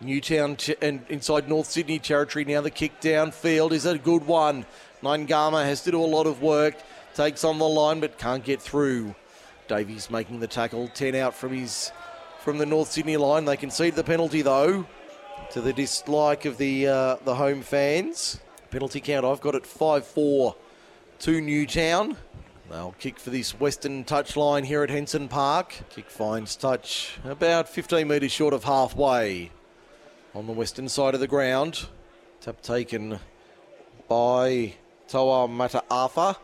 Newtown t- and inside North Sydney territory. Now the kick downfield is a good one. Naiqama has to do a lot of work. Takes on the line but can't get through. Davies making the tackle. 10 out from his from the North Sydney line. They concede the penalty though, to the dislike of the uh, the home fans. Penalty count I've got it 5-4 to Newtown. They'll kick for this western touch line here at Henson Park. Kick finds touch about 15 metres short of halfway on the western side of the ground. Tap taken by Toa Mataafa,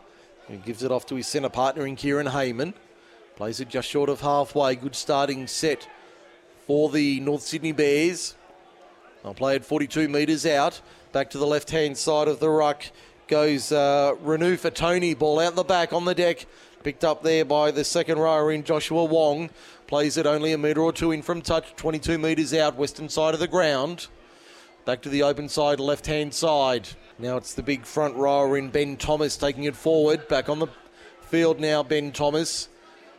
who gives it off to his centre partner in Kieran Heyman. Plays it just short of halfway. Good starting set for the North Sydney Bears. They'll play it 42 metres out. Back to the left hand side of the ruck goes uh, Renew for Tony. Ball out the back on the deck. Picked up there by the second rower in Joshua Wong. Plays it only a metre or two in from touch. 22 metres out, western side of the ground. Back to the open side, left hand side. Now it's the big front rower in Ben Thomas taking it forward. Back on the field now, Ben Thomas.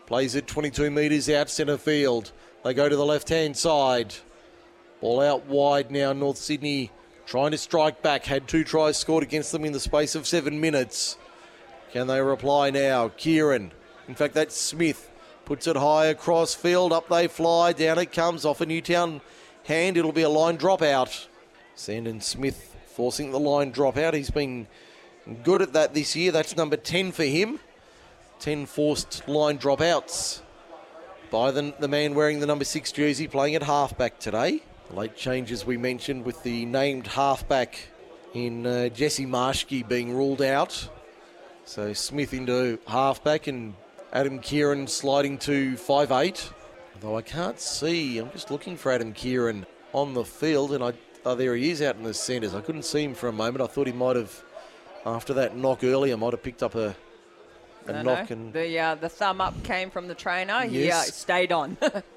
Plays it 22 metres out, centre field. They go to the left hand side. Ball out wide now, North Sydney trying to strike back. Had two tries scored against them in the space of seven minutes. Can they reply now? Keighran. In fact, that's Smith. Puts it high across field. Up they fly. Down it comes off a Newtown hand. It'll be a line dropout. Sandon Smith forcing the line dropout. He's been good at that this year. That's number 10 for him. 10 forced line dropouts by the, the man wearing the number 6 jersey playing at halfback today. Late changes we mentioned with the named halfback in uh, Jesse Marshke being ruled out. So Smith into halfback and Adam Keighran sliding to 5'8. Although I can't see, I'm just looking for Adam Keighran on the field and I oh, there he is out in the centres. I couldn't see him for a moment. I thought he might have, after that knock earlier, might have picked up a, a No, knock no. and the uh, the thumb up came from the trainer. He uh, Yes. stayed on. [laughs]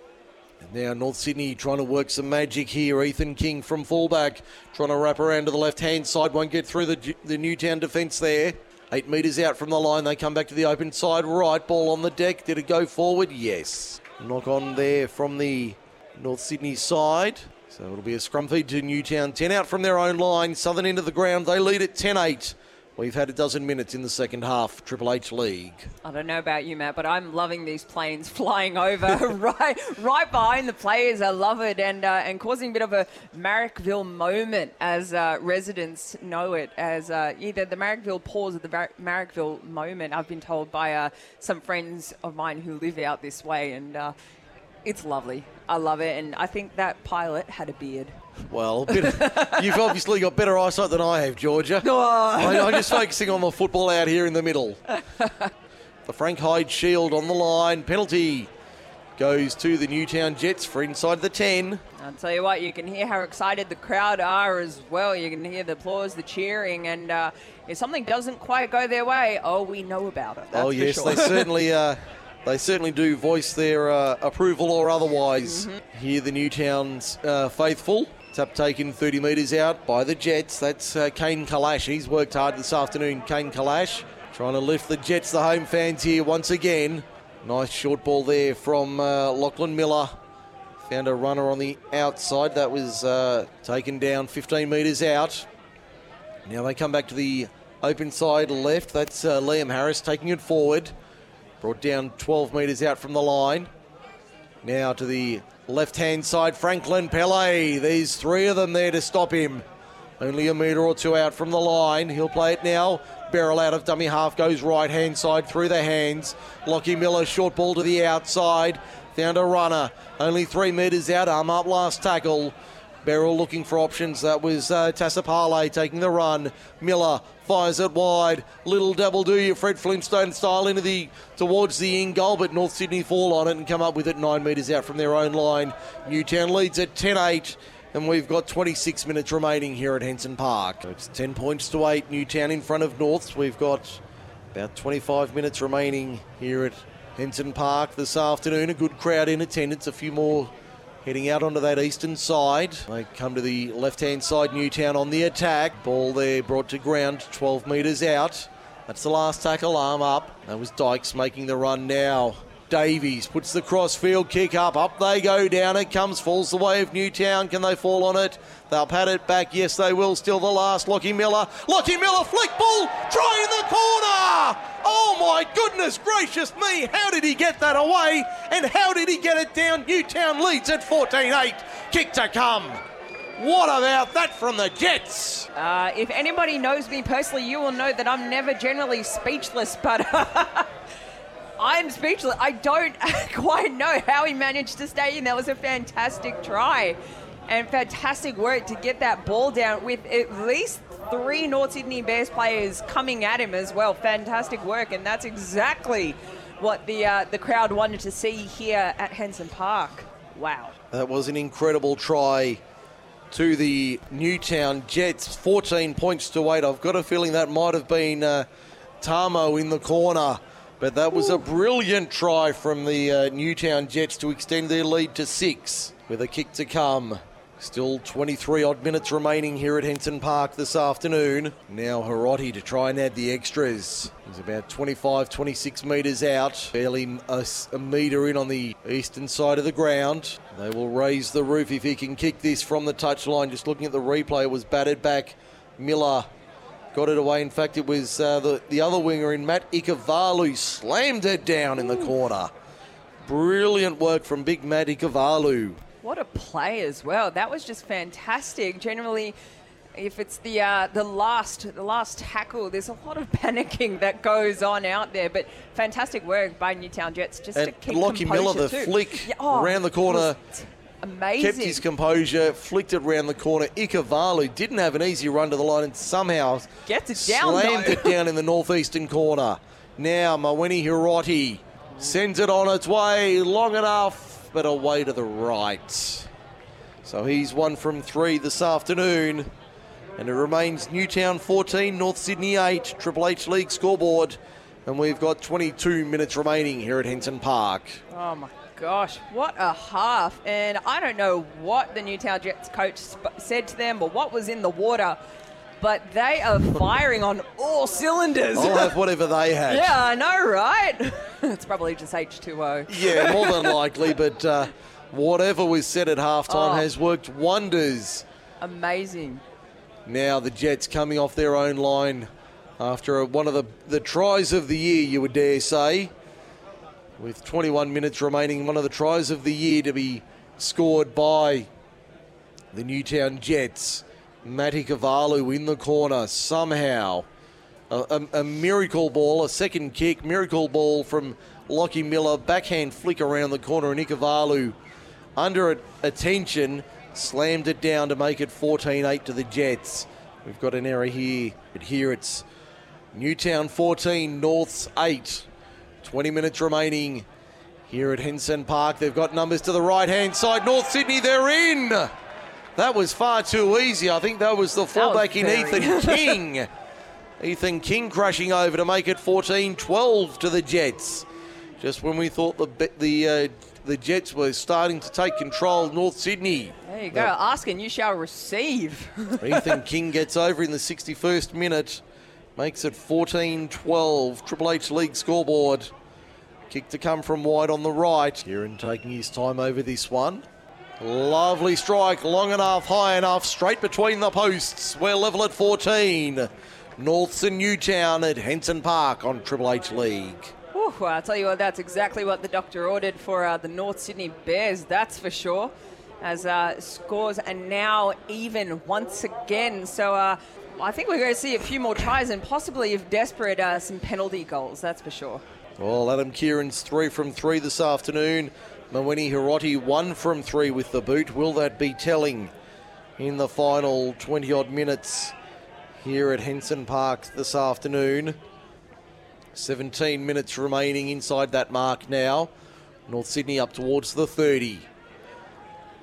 Now North Sydney trying to work some magic here. Ethan King from fullback trying to wrap around to the left hand side. Won't get through the the Newtown defence there. Eight metres out from the line. They come back to the open side. Right ball on the deck. Did it go forward? Yes. Knock on there from the North Sydney side. So it'll be a scrum feed to Newtown. 10 out from their own line. Southern end of the ground. They lead at 10 8. We've had a dozen minutes in the second half, Triple H League. I don't know about you, Matt, but I'm loving these planes [laughs] flying over [laughs] right, right behind the players. I love it, and uh, and causing a bit of a Marrickville moment, as uh, residents know it, as uh, either the Marrickville pause or the Mar- Marrickville moment. I've been told by uh, some friends of mine who live out this way, and uh, it's lovely. I love it, and I think that pilot had a beard. Well, bit [laughs] you've obviously got better eyesight than I have, Georgia. I, I'm just focusing on the football out here in the middle. the Frank Hyde Shield on the line. Penalty goes to the Newtown Jets for inside the 10. I'll tell you what, you can hear how excited the crowd are as well. You can hear the applause, the cheering, and uh, if something doesn't quite go their way, oh, we know about it. Oh yes, sure. they [laughs] certainly uh, they certainly do voice their uh, approval or otherwise. Here, the Newtown's uh, faithful. Tap taken 30 metres out by the Jets. That's uh, Kane Kalash. He's worked hard this afternoon. Kane Kalash trying to lift the Jets, the home fans here once again. Nice short ball there from uh, Lachlan Miller. Found a runner on the outside. That was uh, taken down 15 metres out. Now they come back to the open side left. That's uh, Liam Harris taking it forward. Brought down 12 metres out from the line. Now to the left hand side, Franklin Pele. These three of them there to stop him. Only a metre or two out from the line. He'll play it now. Barrel out of dummy half goes right hand side through the hands. Lockie Miller, short ball to the outside. Found a runner. Only three metres out. Arm up last tackle. Beryl looking for options. That was uh, Tassapale taking the run. Miller fires it wide. Little double do you, Fred Flintstone style into the towards the in goal, but North Sydney fall on it and come up with it nine metres out from their own line. Newtown leads at 10-8. And we've got 26 minutes remaining here at Henson Park. It's 10 points to 8. Newtown in front of Norths. We've got about 25 minutes remaining here at Henson Park this afternoon. A good crowd in attendance. A few more heading out onto that eastern side. They come to the left hand side, Newtown on the attack. Ball there brought to ground 12 metres out. That's the last tackle, arm up. That was Dykes making the run now. Davies puts the crossfield kick up. Up they go. Down it comes. Falls the way of Newtown. Can they fall on it? They'll pat it back. Yes, they will. Still the last. Lockie Miller. Lockie Miller flick ball. Try in the corner. Oh my goodness gracious me. How did he get that away? And how did he get it down? Newtown leads at 14 8. Kick to come. What about that from the Jets? Uh, if anybody knows me personally, you will know that I'm never generally speechless, but [laughs] I'm speechless. I don't [laughs] quite know how he managed to stay in. That was a fantastic try and fantastic work to get that ball down with at least three North Sydney Bears players coming at him as well. Fantastic work, and that's exactly what the uh, the crowd wanted to see here at Henson Park. Wow. That was an incredible try to the Newtown Jets. 14 points to 8. I've got a feeling that might have been uh, Tamo in the corner. But that was a brilliant try from the uh, Newtown Jets to extend their lead to six with a kick to come. Still 23 odd minutes remaining here at Henson Park this afternoon. Now Hiroti to try and add the extras. He's about 25, 26 metres out, barely a metre in on the eastern side of the ground. They will raise the roof if he can kick this from the touchline. Just looking at the replay, it was batted back. Miller got it away. In fact, it was uh, the, the other winger in Matt Ikuvalu slammed it down in the corner. Brilliant work from big Matt Ikuvalu. What a play as well. That was just fantastic. Generally, if it's the uh, the last the last tackle, there's a lot of [laughs] panicking that goes on out there. But fantastic work by Newtown Jets just to And keep Lockie Miller, the too. flick Yeah, oh, around the corner, Amazing. kept his composure, flicked it around the corner. Ikuvalu didn't have an easy run to the line and somehow Gets it down, slammed though. it down in the northeastern corner. Now Mawene Hiroti sends it on its way long enough, but away to the right. So he's one from three this afternoon. And it remains Newtown 14, North Sydney 8, Triple H League scoreboard. And we've got 22 minutes remaining here at Henson Park. Oh my gosh, what a half! And I don't know what the Newtown Jets coach sp- said to them or what was in the water, but they are firing on all cylinders. I'll have whatever they had. [laughs] yeah, I know, right? [laughs] it's probably just H2O. Yeah, more than [laughs] likely, but uh, whatever was said at halftime Oh. has worked wonders. Amazing. Now the Jets coming off their own line after one of the, the tries of the year, you would dare say. With 21 minutes remaining, one of the tries of the year to be scored by the Newtown Jets. Matt Ikuvalu in the corner somehow. A, a, a, miracle ball, a second kick, miracle ball from Lockie Miller, backhand flick around the corner, and Ikuvalu under attention slammed it down to make it 14 8 to the Jets. We've got an error here, but here it's Newtown 14, Norths 8. 20 minutes remaining here at Henson Park. They've got numbers to the right hand side. North Sydney, they're in. That was far too easy. I think that was the fullback in Ethan [laughs] King. Ethan King crushing over to make it 14 12 to the Jets. Just when we thought the the uh, the Jets were starting to take control, North Sydney. There you go. Uh, and you shall receive. [laughs] Ethan King gets over in the 61st minute, makes it 14 12. Triple H League scoreboard. Kick to come from wide on the right. Keighran taking his time over this one. Lovely strike, long enough, high enough, straight between the posts. We're level at 14. Norths and Newtown at Henson Park on Triple H League. Ooh, I'll tell you what, that's exactly what the doctor ordered for uh, the North Sydney Bears, that's for sure. As uh, scores are now even once again. So uh, I think we're going to see a few more tries and possibly, if desperate, uh, some penalty goals, that's for sure. Well, Adam Keighran's three from three this afternoon. Mawene Hiroti one from three with the boot. Will that be telling in the final 20 odd minutes here at Henson Park this afternoon? 17 minutes remaining inside that mark now. North Sydney up towards the 30.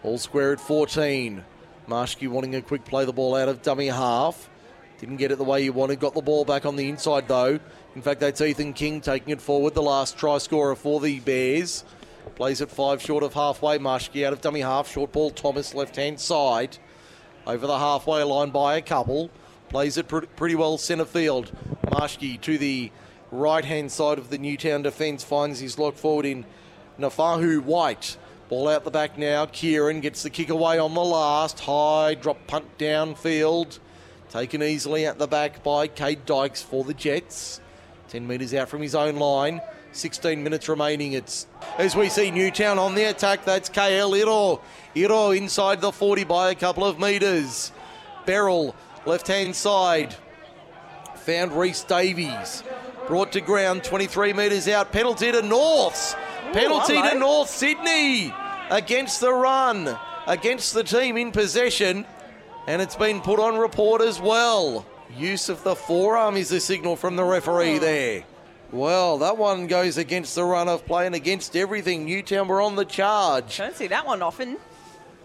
All square at 14. Marshke wanting a quick play the ball out of dummy half. Didn't get it the way you wanted. Got the ball back on the inside though. In fact, that's Ethan King taking it forward, the last try scorer for the Bears. Plays it five short of halfway. Marshke out of dummy half. Short ball. Thomas left hand side. Over the halfway line by a couple. Plays it pretty well centre field. Marshke to the right hand side of the Newtown defence. Finds his lock forward in Naufahu Whyte. Ball out the back now. Keighran gets the kick away on the last. High drop punt downfield. Taken easily at the back by Cade Dykes for the Jets. 10 metres out from his own line. 16 minutes remaining. It's as we see Newtown on the attack. That's Kayal Iro. Iro inside the 40 by a couple of metres. Beryl left hand side. Found Reese Davies. Brought to ground 23 metres out. Penalty to Norths. Penalty to North Sydney against the run. Against the team in possession. And it's been put on report as well. Use of the forearm is the signal from the referee there. Well, that one goes against the run of play and against everything. Newtown were on the charge. Don't see that one often.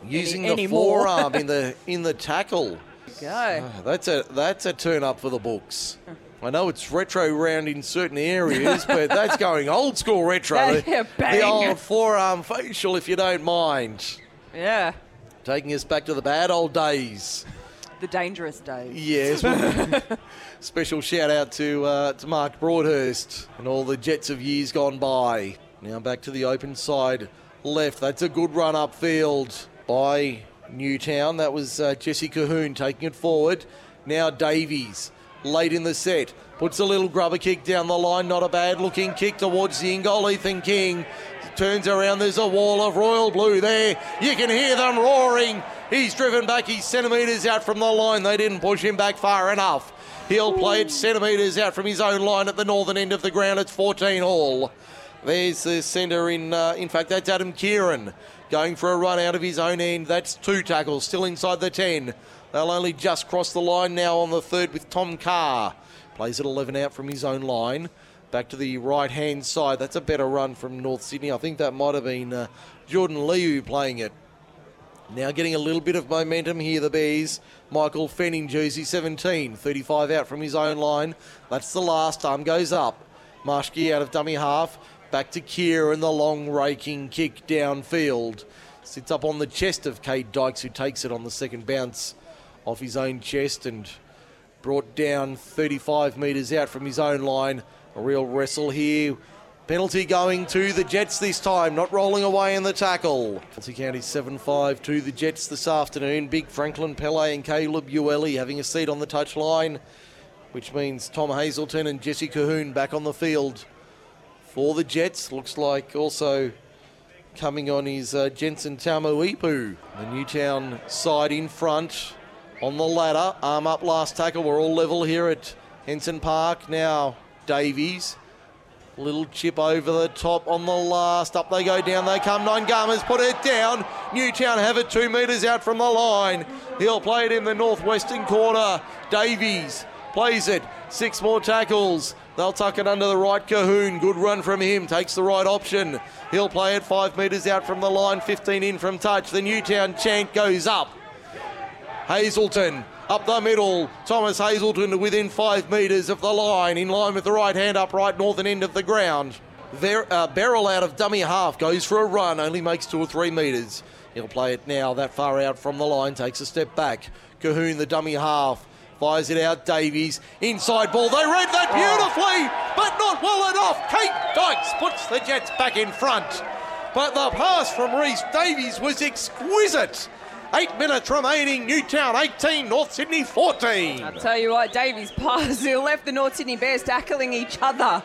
Using Any, the forearm in [laughs] the in the tackle. Go. Uh, that's a that's a turn up for the books. I know it's retro round in certain areas, but that's [laughs] going old school retro. yeah, the old forearm facial, if you don't mind. Yeah. Taking us back to the bad old days the dangerous days. Yes. [laughs] [laughs] special shout out to uh, to Mark Broadhurst and all the Jets of years gone by. Now back to the open side left. That's a good run upfield by Newtown. That was uh, Jesse Cahoon taking it forward. Now Davies late in the set. Puts a little grubber kick down the line. Not a bad looking kick towards the in goal. Ethan King turns around. There's a wall of royal blue there. You can hear them roaring. He's driven back. He's centimetres out from the line. They didn't push him back far enough. He'll play it centimetres out from his own line at the northern end of the ground. It's 14 all. There's the centre in, uh, in fact, that's Adam Keighran going for a run out of his own end. That's two tackles, still inside the 10. They'll only just cross the line now on the third with Tom Carr. Plays it 11 out from his own line. Back to the right hand side. That's a better run from North Sydney. I think that might have been uh, Jordan Liu playing it. Now getting a little bit of momentum here, the Bees. Michael Fenning, jersey 17, 35 out from his own line. That's the last. Arm goes up. Marshke out of dummy half. Back to Keighran, the long raking kick downfield. Sits up on the chest of Cade Dykes, who takes it on the second bounce off his own chest and brought down 35 metres out from his own line. A real wrestle here. Penalty going to the Jets this time, not rolling away in the tackle. Penalty County 7 5 to the Jets this afternoon. Big Franklin Pele and Caleb Ueli having a seat on the touchline. which means Tom Hazelton and Jesse Cahoon back on the field for the Jets. Looks like also coming on is uh, Jensen Taumoepeau. The Newtown side in front on the ladder. Arm up last tackle. We're all level here at Henson Park. Now Davies. Little chip over the top on the last. Up they go, down they come. Nine Garmers put it down. Newtown have it two metres out from the line. He'll play it in the northwestern corner. Davies plays it. Six more tackles. They'll tuck it under the right. Cahoon, good run from him, takes the right option. He'll play it five metres out from the line, 15 in from touch. The Newtown chant goes up. Hazelton up the middle. Thomas Hazelton to within five metres of the line, in line with the right hand upright northern end of the ground. Ver- uh, barrel out of dummy half, goes for a run, only makes two or three metres. He'll play it now, that far out from the line, takes a step back. Cahoon, the dummy half, fires it out. Davies, inside ball. They read that beautifully, but not well enough. Cade Dykes puts the Jets back in front. But the pass from Reese Davies was exquisite. Eight minutes remaining. Newtown 18, North Sydney 14. I'll tell you what, Davies pass. [laughs] He left the North Sydney Bears tackling each other.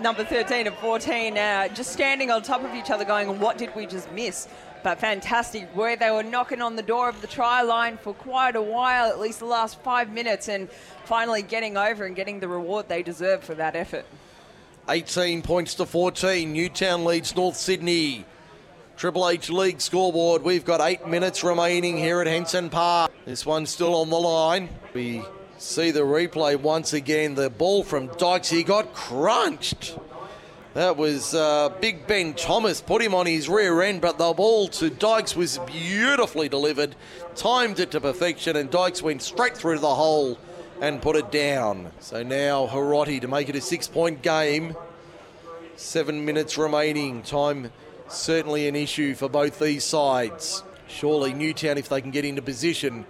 Number 13 and 14, uh, just standing on top of each other, going, What did we just miss? But fantastic where they were knocking on the door of the try line for quite a while, at least the last five minutes, and finally getting over and getting the reward they deserve for that effort. 18 points to 14. Newtown leads North Sydney. Triple H League scoreboard. We've got eight minutes remaining here at Henson Park. This one's still on the line. We see the replay once again. The ball from Dykes, he got crunched. That was uh, Big Ben Thomas put him on his rear end, but the ball to Dykes was beautifully delivered, timed it to perfection, and Dykes went straight through the hole and put it down. So now Hiroti to make it a six point game. Seven minutes remaining. Time certainly an issue for both these sides. Surely Newtown, if they can get into position,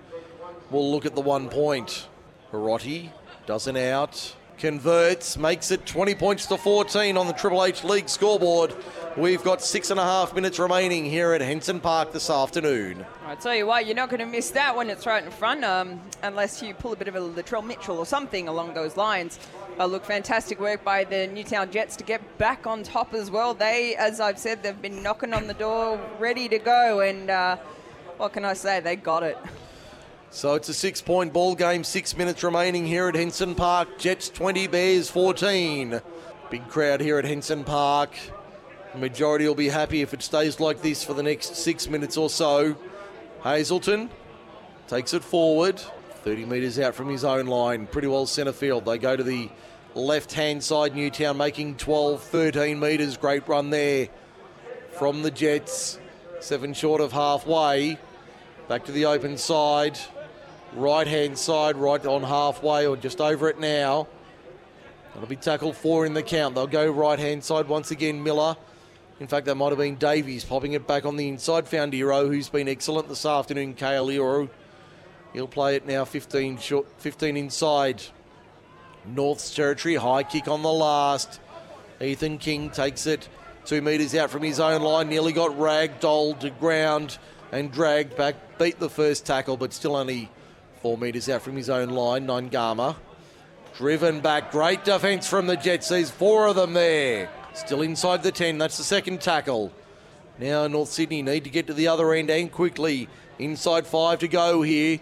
will look at the one point. Hiroti doesn't out, converts, makes it 20 points to 14 on the Triple H League scoreboard. We've got six and a half minutes remaining here at Henson Park this afternoon. I tell you what, you're not going to miss that when it's right in front, um, unless you pull a bit of a Latrell Mitchell or something along those lines. Uh, look, fantastic work by the Newtown Jets to get back on top as well. They, as I've said, they've been knocking on the door, ready to go, and uh, what can I say? They got it. So it's a six point ball game, six minutes remaining here at Henson Park. Jets 20, Bears 14. Big crowd here at Henson Park. The majority will be happy if it stays like this for the next six minutes or so. Hazelton takes it forward, 30 metres out from his own line, pretty well centre field. They go to the left hand side, Newtown making 12, 13 metres. Great run there from the Jets. Seven short of halfway. Back to the open side. Right hand side, right on halfway or just over it now. It'll be tackle four in the count. They'll go right hand side once again, Miller. In fact, that might have been Davies popping it back on the inside. Found Iro, who's been excellent this afternoon, Kayal Iro. He'll play it now 15 short, 15 inside. North's territory, high kick on the last. Ethan King takes it two metres out from his own line, nearly got ragdolled to ground and dragged back. Beat the first tackle, but still only four metres out from his own line. Naiqama driven back. Great defence from the Jets. There's four of them there. Still inside the 10. That's the second tackle. Now North Sydney need to get to the other end and quickly. Inside five to go here.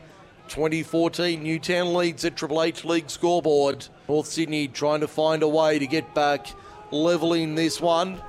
2014 Newtown leads at Triple H League scoreboard. North Sydney trying to find a way to get back, leveling this one.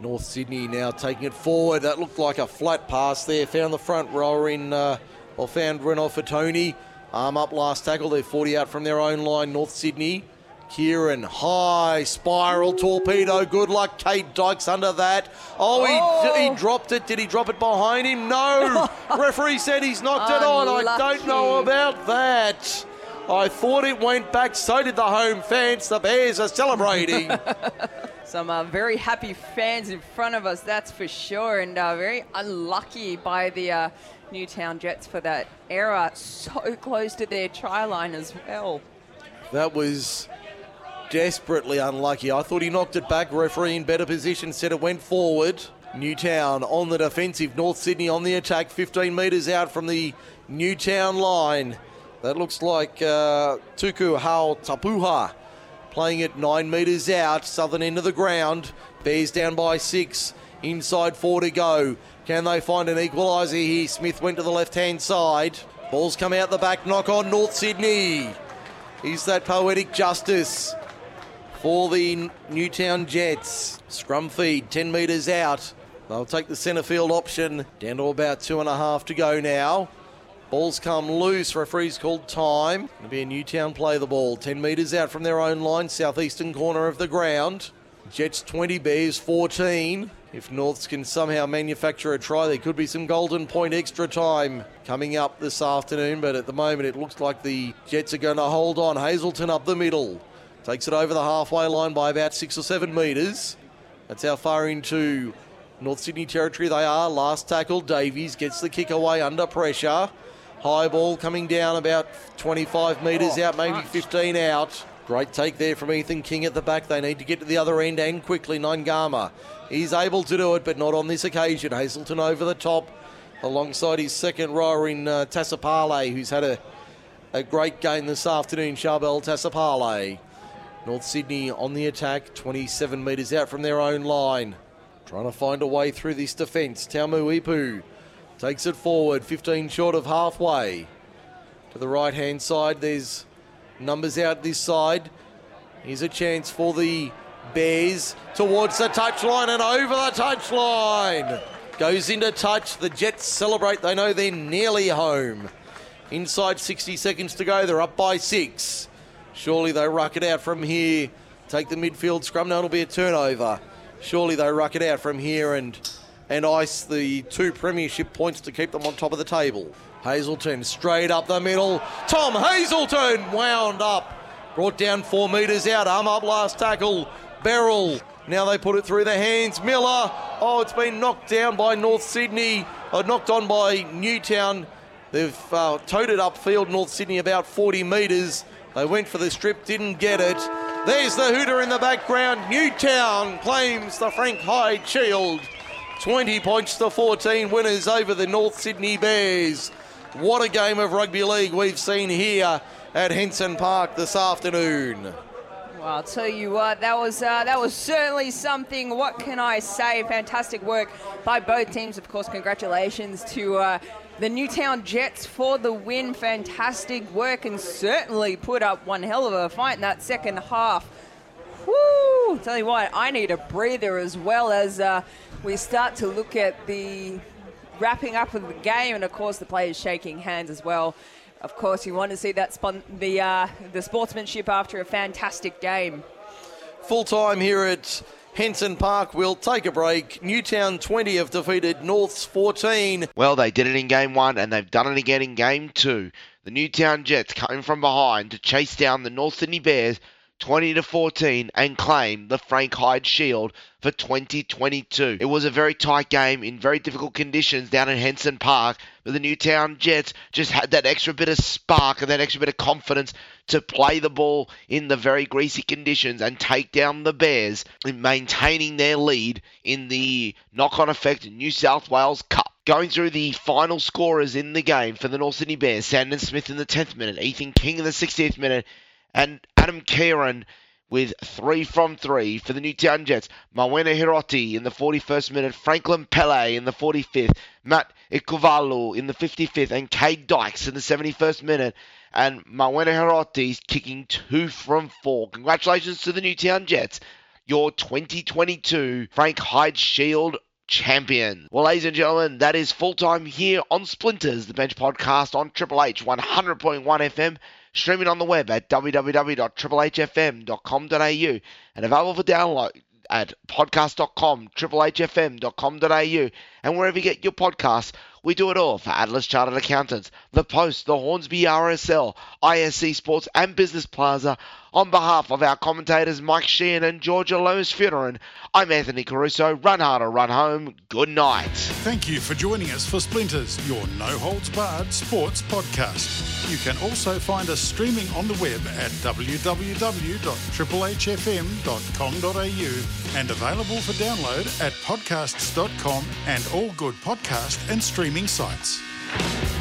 North Sydney now taking it forward. That looked like a flat pass there. Found the front rower in, uh, or found Renoff for Tony. Arm up last tackle. They're 40 out from their own line. North Sydney. Keighran, high spiral torpedo. Good luck, Cade Dykes under that. Oh, he, Oh. he dropped it. Did he drop it behind him? No. [laughs] Referee said he's knocked it on. I don't know about that. I thought it went back. So did the home fans. The Bears are celebrating. [laughs] Some uh, very happy fans in front of us, that's for sure, and uh, very unlucky by the uh, Newtown Jets for that error. So close to their try line as well. that was desperately unlucky. I thought he knocked it back. Referee in better position said it went forward. Newtown on the defensive. North Sydney on the attack. 15 metres out from the Newtown line. That looks like uh, Tuku Hao Tapuha playing it nine metres out, southern end of the ground. Bears down by six, inside four to go. Can they find an equaliser here? Smith went to the left hand side. Balls come out the back, knock on North Sydney. Is that poetic justice for the Newtown Jets? Scrum feed, 10 metres out. They'll take the centre field option. Down to about two and a half to go now. Balls come loose. Referee's called time. Be a Newtown play the ball. 10 metres out from their own line, southeastern corner of the ground. Jets 20, Bears 14. If Norths can somehow manufacture a try, there could be some golden point extra time coming up this afternoon. But at the moment, it looks like the Jets are going to hold on. Hazelton up the middle. Takes it over the halfway line by about six or seven metres. That's how far into North Sydney territory they are. Last tackle, Davies gets the kick away under pressure. High ball coming down about 25 metres Oh, out, maybe crunched. 15 out. Great take there from Ethan King at the back. They need to get to the other end and quickly. Naiqama. He's able to do it, but not on this occasion. Hazelton over the top alongside his second rower in uh, Tassapale, who's had a, a great game this afternoon, Charbel Tassapale. North Sydney on the attack, 27 metres out from their own line. Trying to find a way through this defence. Taumu Ipu takes it forward, 15 short of halfway. To the right hand side, there's numbers out this side. Here's a chance for the Bears towards the touchline and over the touchline. Goes into touch. The Jets celebrate. They know they're nearly home. Inside 60 seconds to go. They're up by six. Surely they ruck it out from here. Take the midfield scrum. No, it'll be a turnover. Surely they ruck it out from here and and ice the two premiership points to keep them on top of the table. Hazelton straight up the middle. Tom Hazelton wound up. Brought down four metres out. Arm up last tackle. Beryl. Now they put it through the hands. Miller. Oh, it's been knocked down by North Sydney. Uh, knocked on by Newtown. They've uh, it upfield, North Sydney, about 40 metres. They went for the strip, didn't get it. There's the hooter in the background. Newtown claims the Frank Hyde Shield. 20 points to 14 winners over the North Sydney Bears. What a game of rugby league we've seen here at Henson Park this afternoon. Well, I'll tell you what, that was uh, that was certainly something. What can I say? Fantastic work by both teams. Of course, congratulations to uh, the Newtown Jets for the win. Fantastic work, and certainly put up one hell of a fight in that second half. Woo! Tell you what, I need a breather as well as uh, we start to look at the wrapping up of the game, and of course the players shaking hands as well. Of course, you want to see that spon- the uh, the sportsmanship after a fantastic game. Full time here at Henson Park. We'll take a break. Newtown 20 have defeated Norths 14. Well, they did it in game one and they've done it again in game two. The Newtown Jets coming from behind to chase down the North Sydney Bears 20 to 14 and claim the Frank Hyde Shield for 2022. It was a very tight game in very difficult conditions down in Henson Park, but the Newtown Jets just had that extra bit of spark and that extra bit of confidence to play the ball in the very greasy conditions and take down the Bears in maintaining their lead in the knock-on effect New South Wales Cup. Going through the final scorers in the game for the North Sydney Bears, Sandon Smith in the 10th minute, Ethan King in the 60th minute, and Adam Keighran with three from three for the Newtown Jets. Mawene Hiroti in the 41st minute, Franklin Pele in the 45th, Matt Ikuvalu in the 55th, and Cade Dykes in the 71st minute. And Mawene Hiroti kicking two from four. Congratulations to the Newtown Jets, your 2022 Frank Hyde Shield champion. Well, ladies and gentlemen, that is full time here on Splinters, the bench podcast on Triple H 100.1 FM, streaming on the web at www.triplehfm.com.au and available for download at podcast.com, triplehfm.com.au, and wherever you get your podcasts. We do it all for Atlas Chartered Accountants, The Post, the Hornsby RSL, ISC Sports, and Business Plaza. On behalf of our commentators Mike Sheehan and Georgia Lomas Funeran, I'm Anthony Caruso. Run harder, run home. Good night. Thank you for joining us for Splinters, your no holds barred sports podcast. You can also find us streaming on the web at www.triplehfm.com.au and available for download at podcasts.com and all good podcast and streaming sites.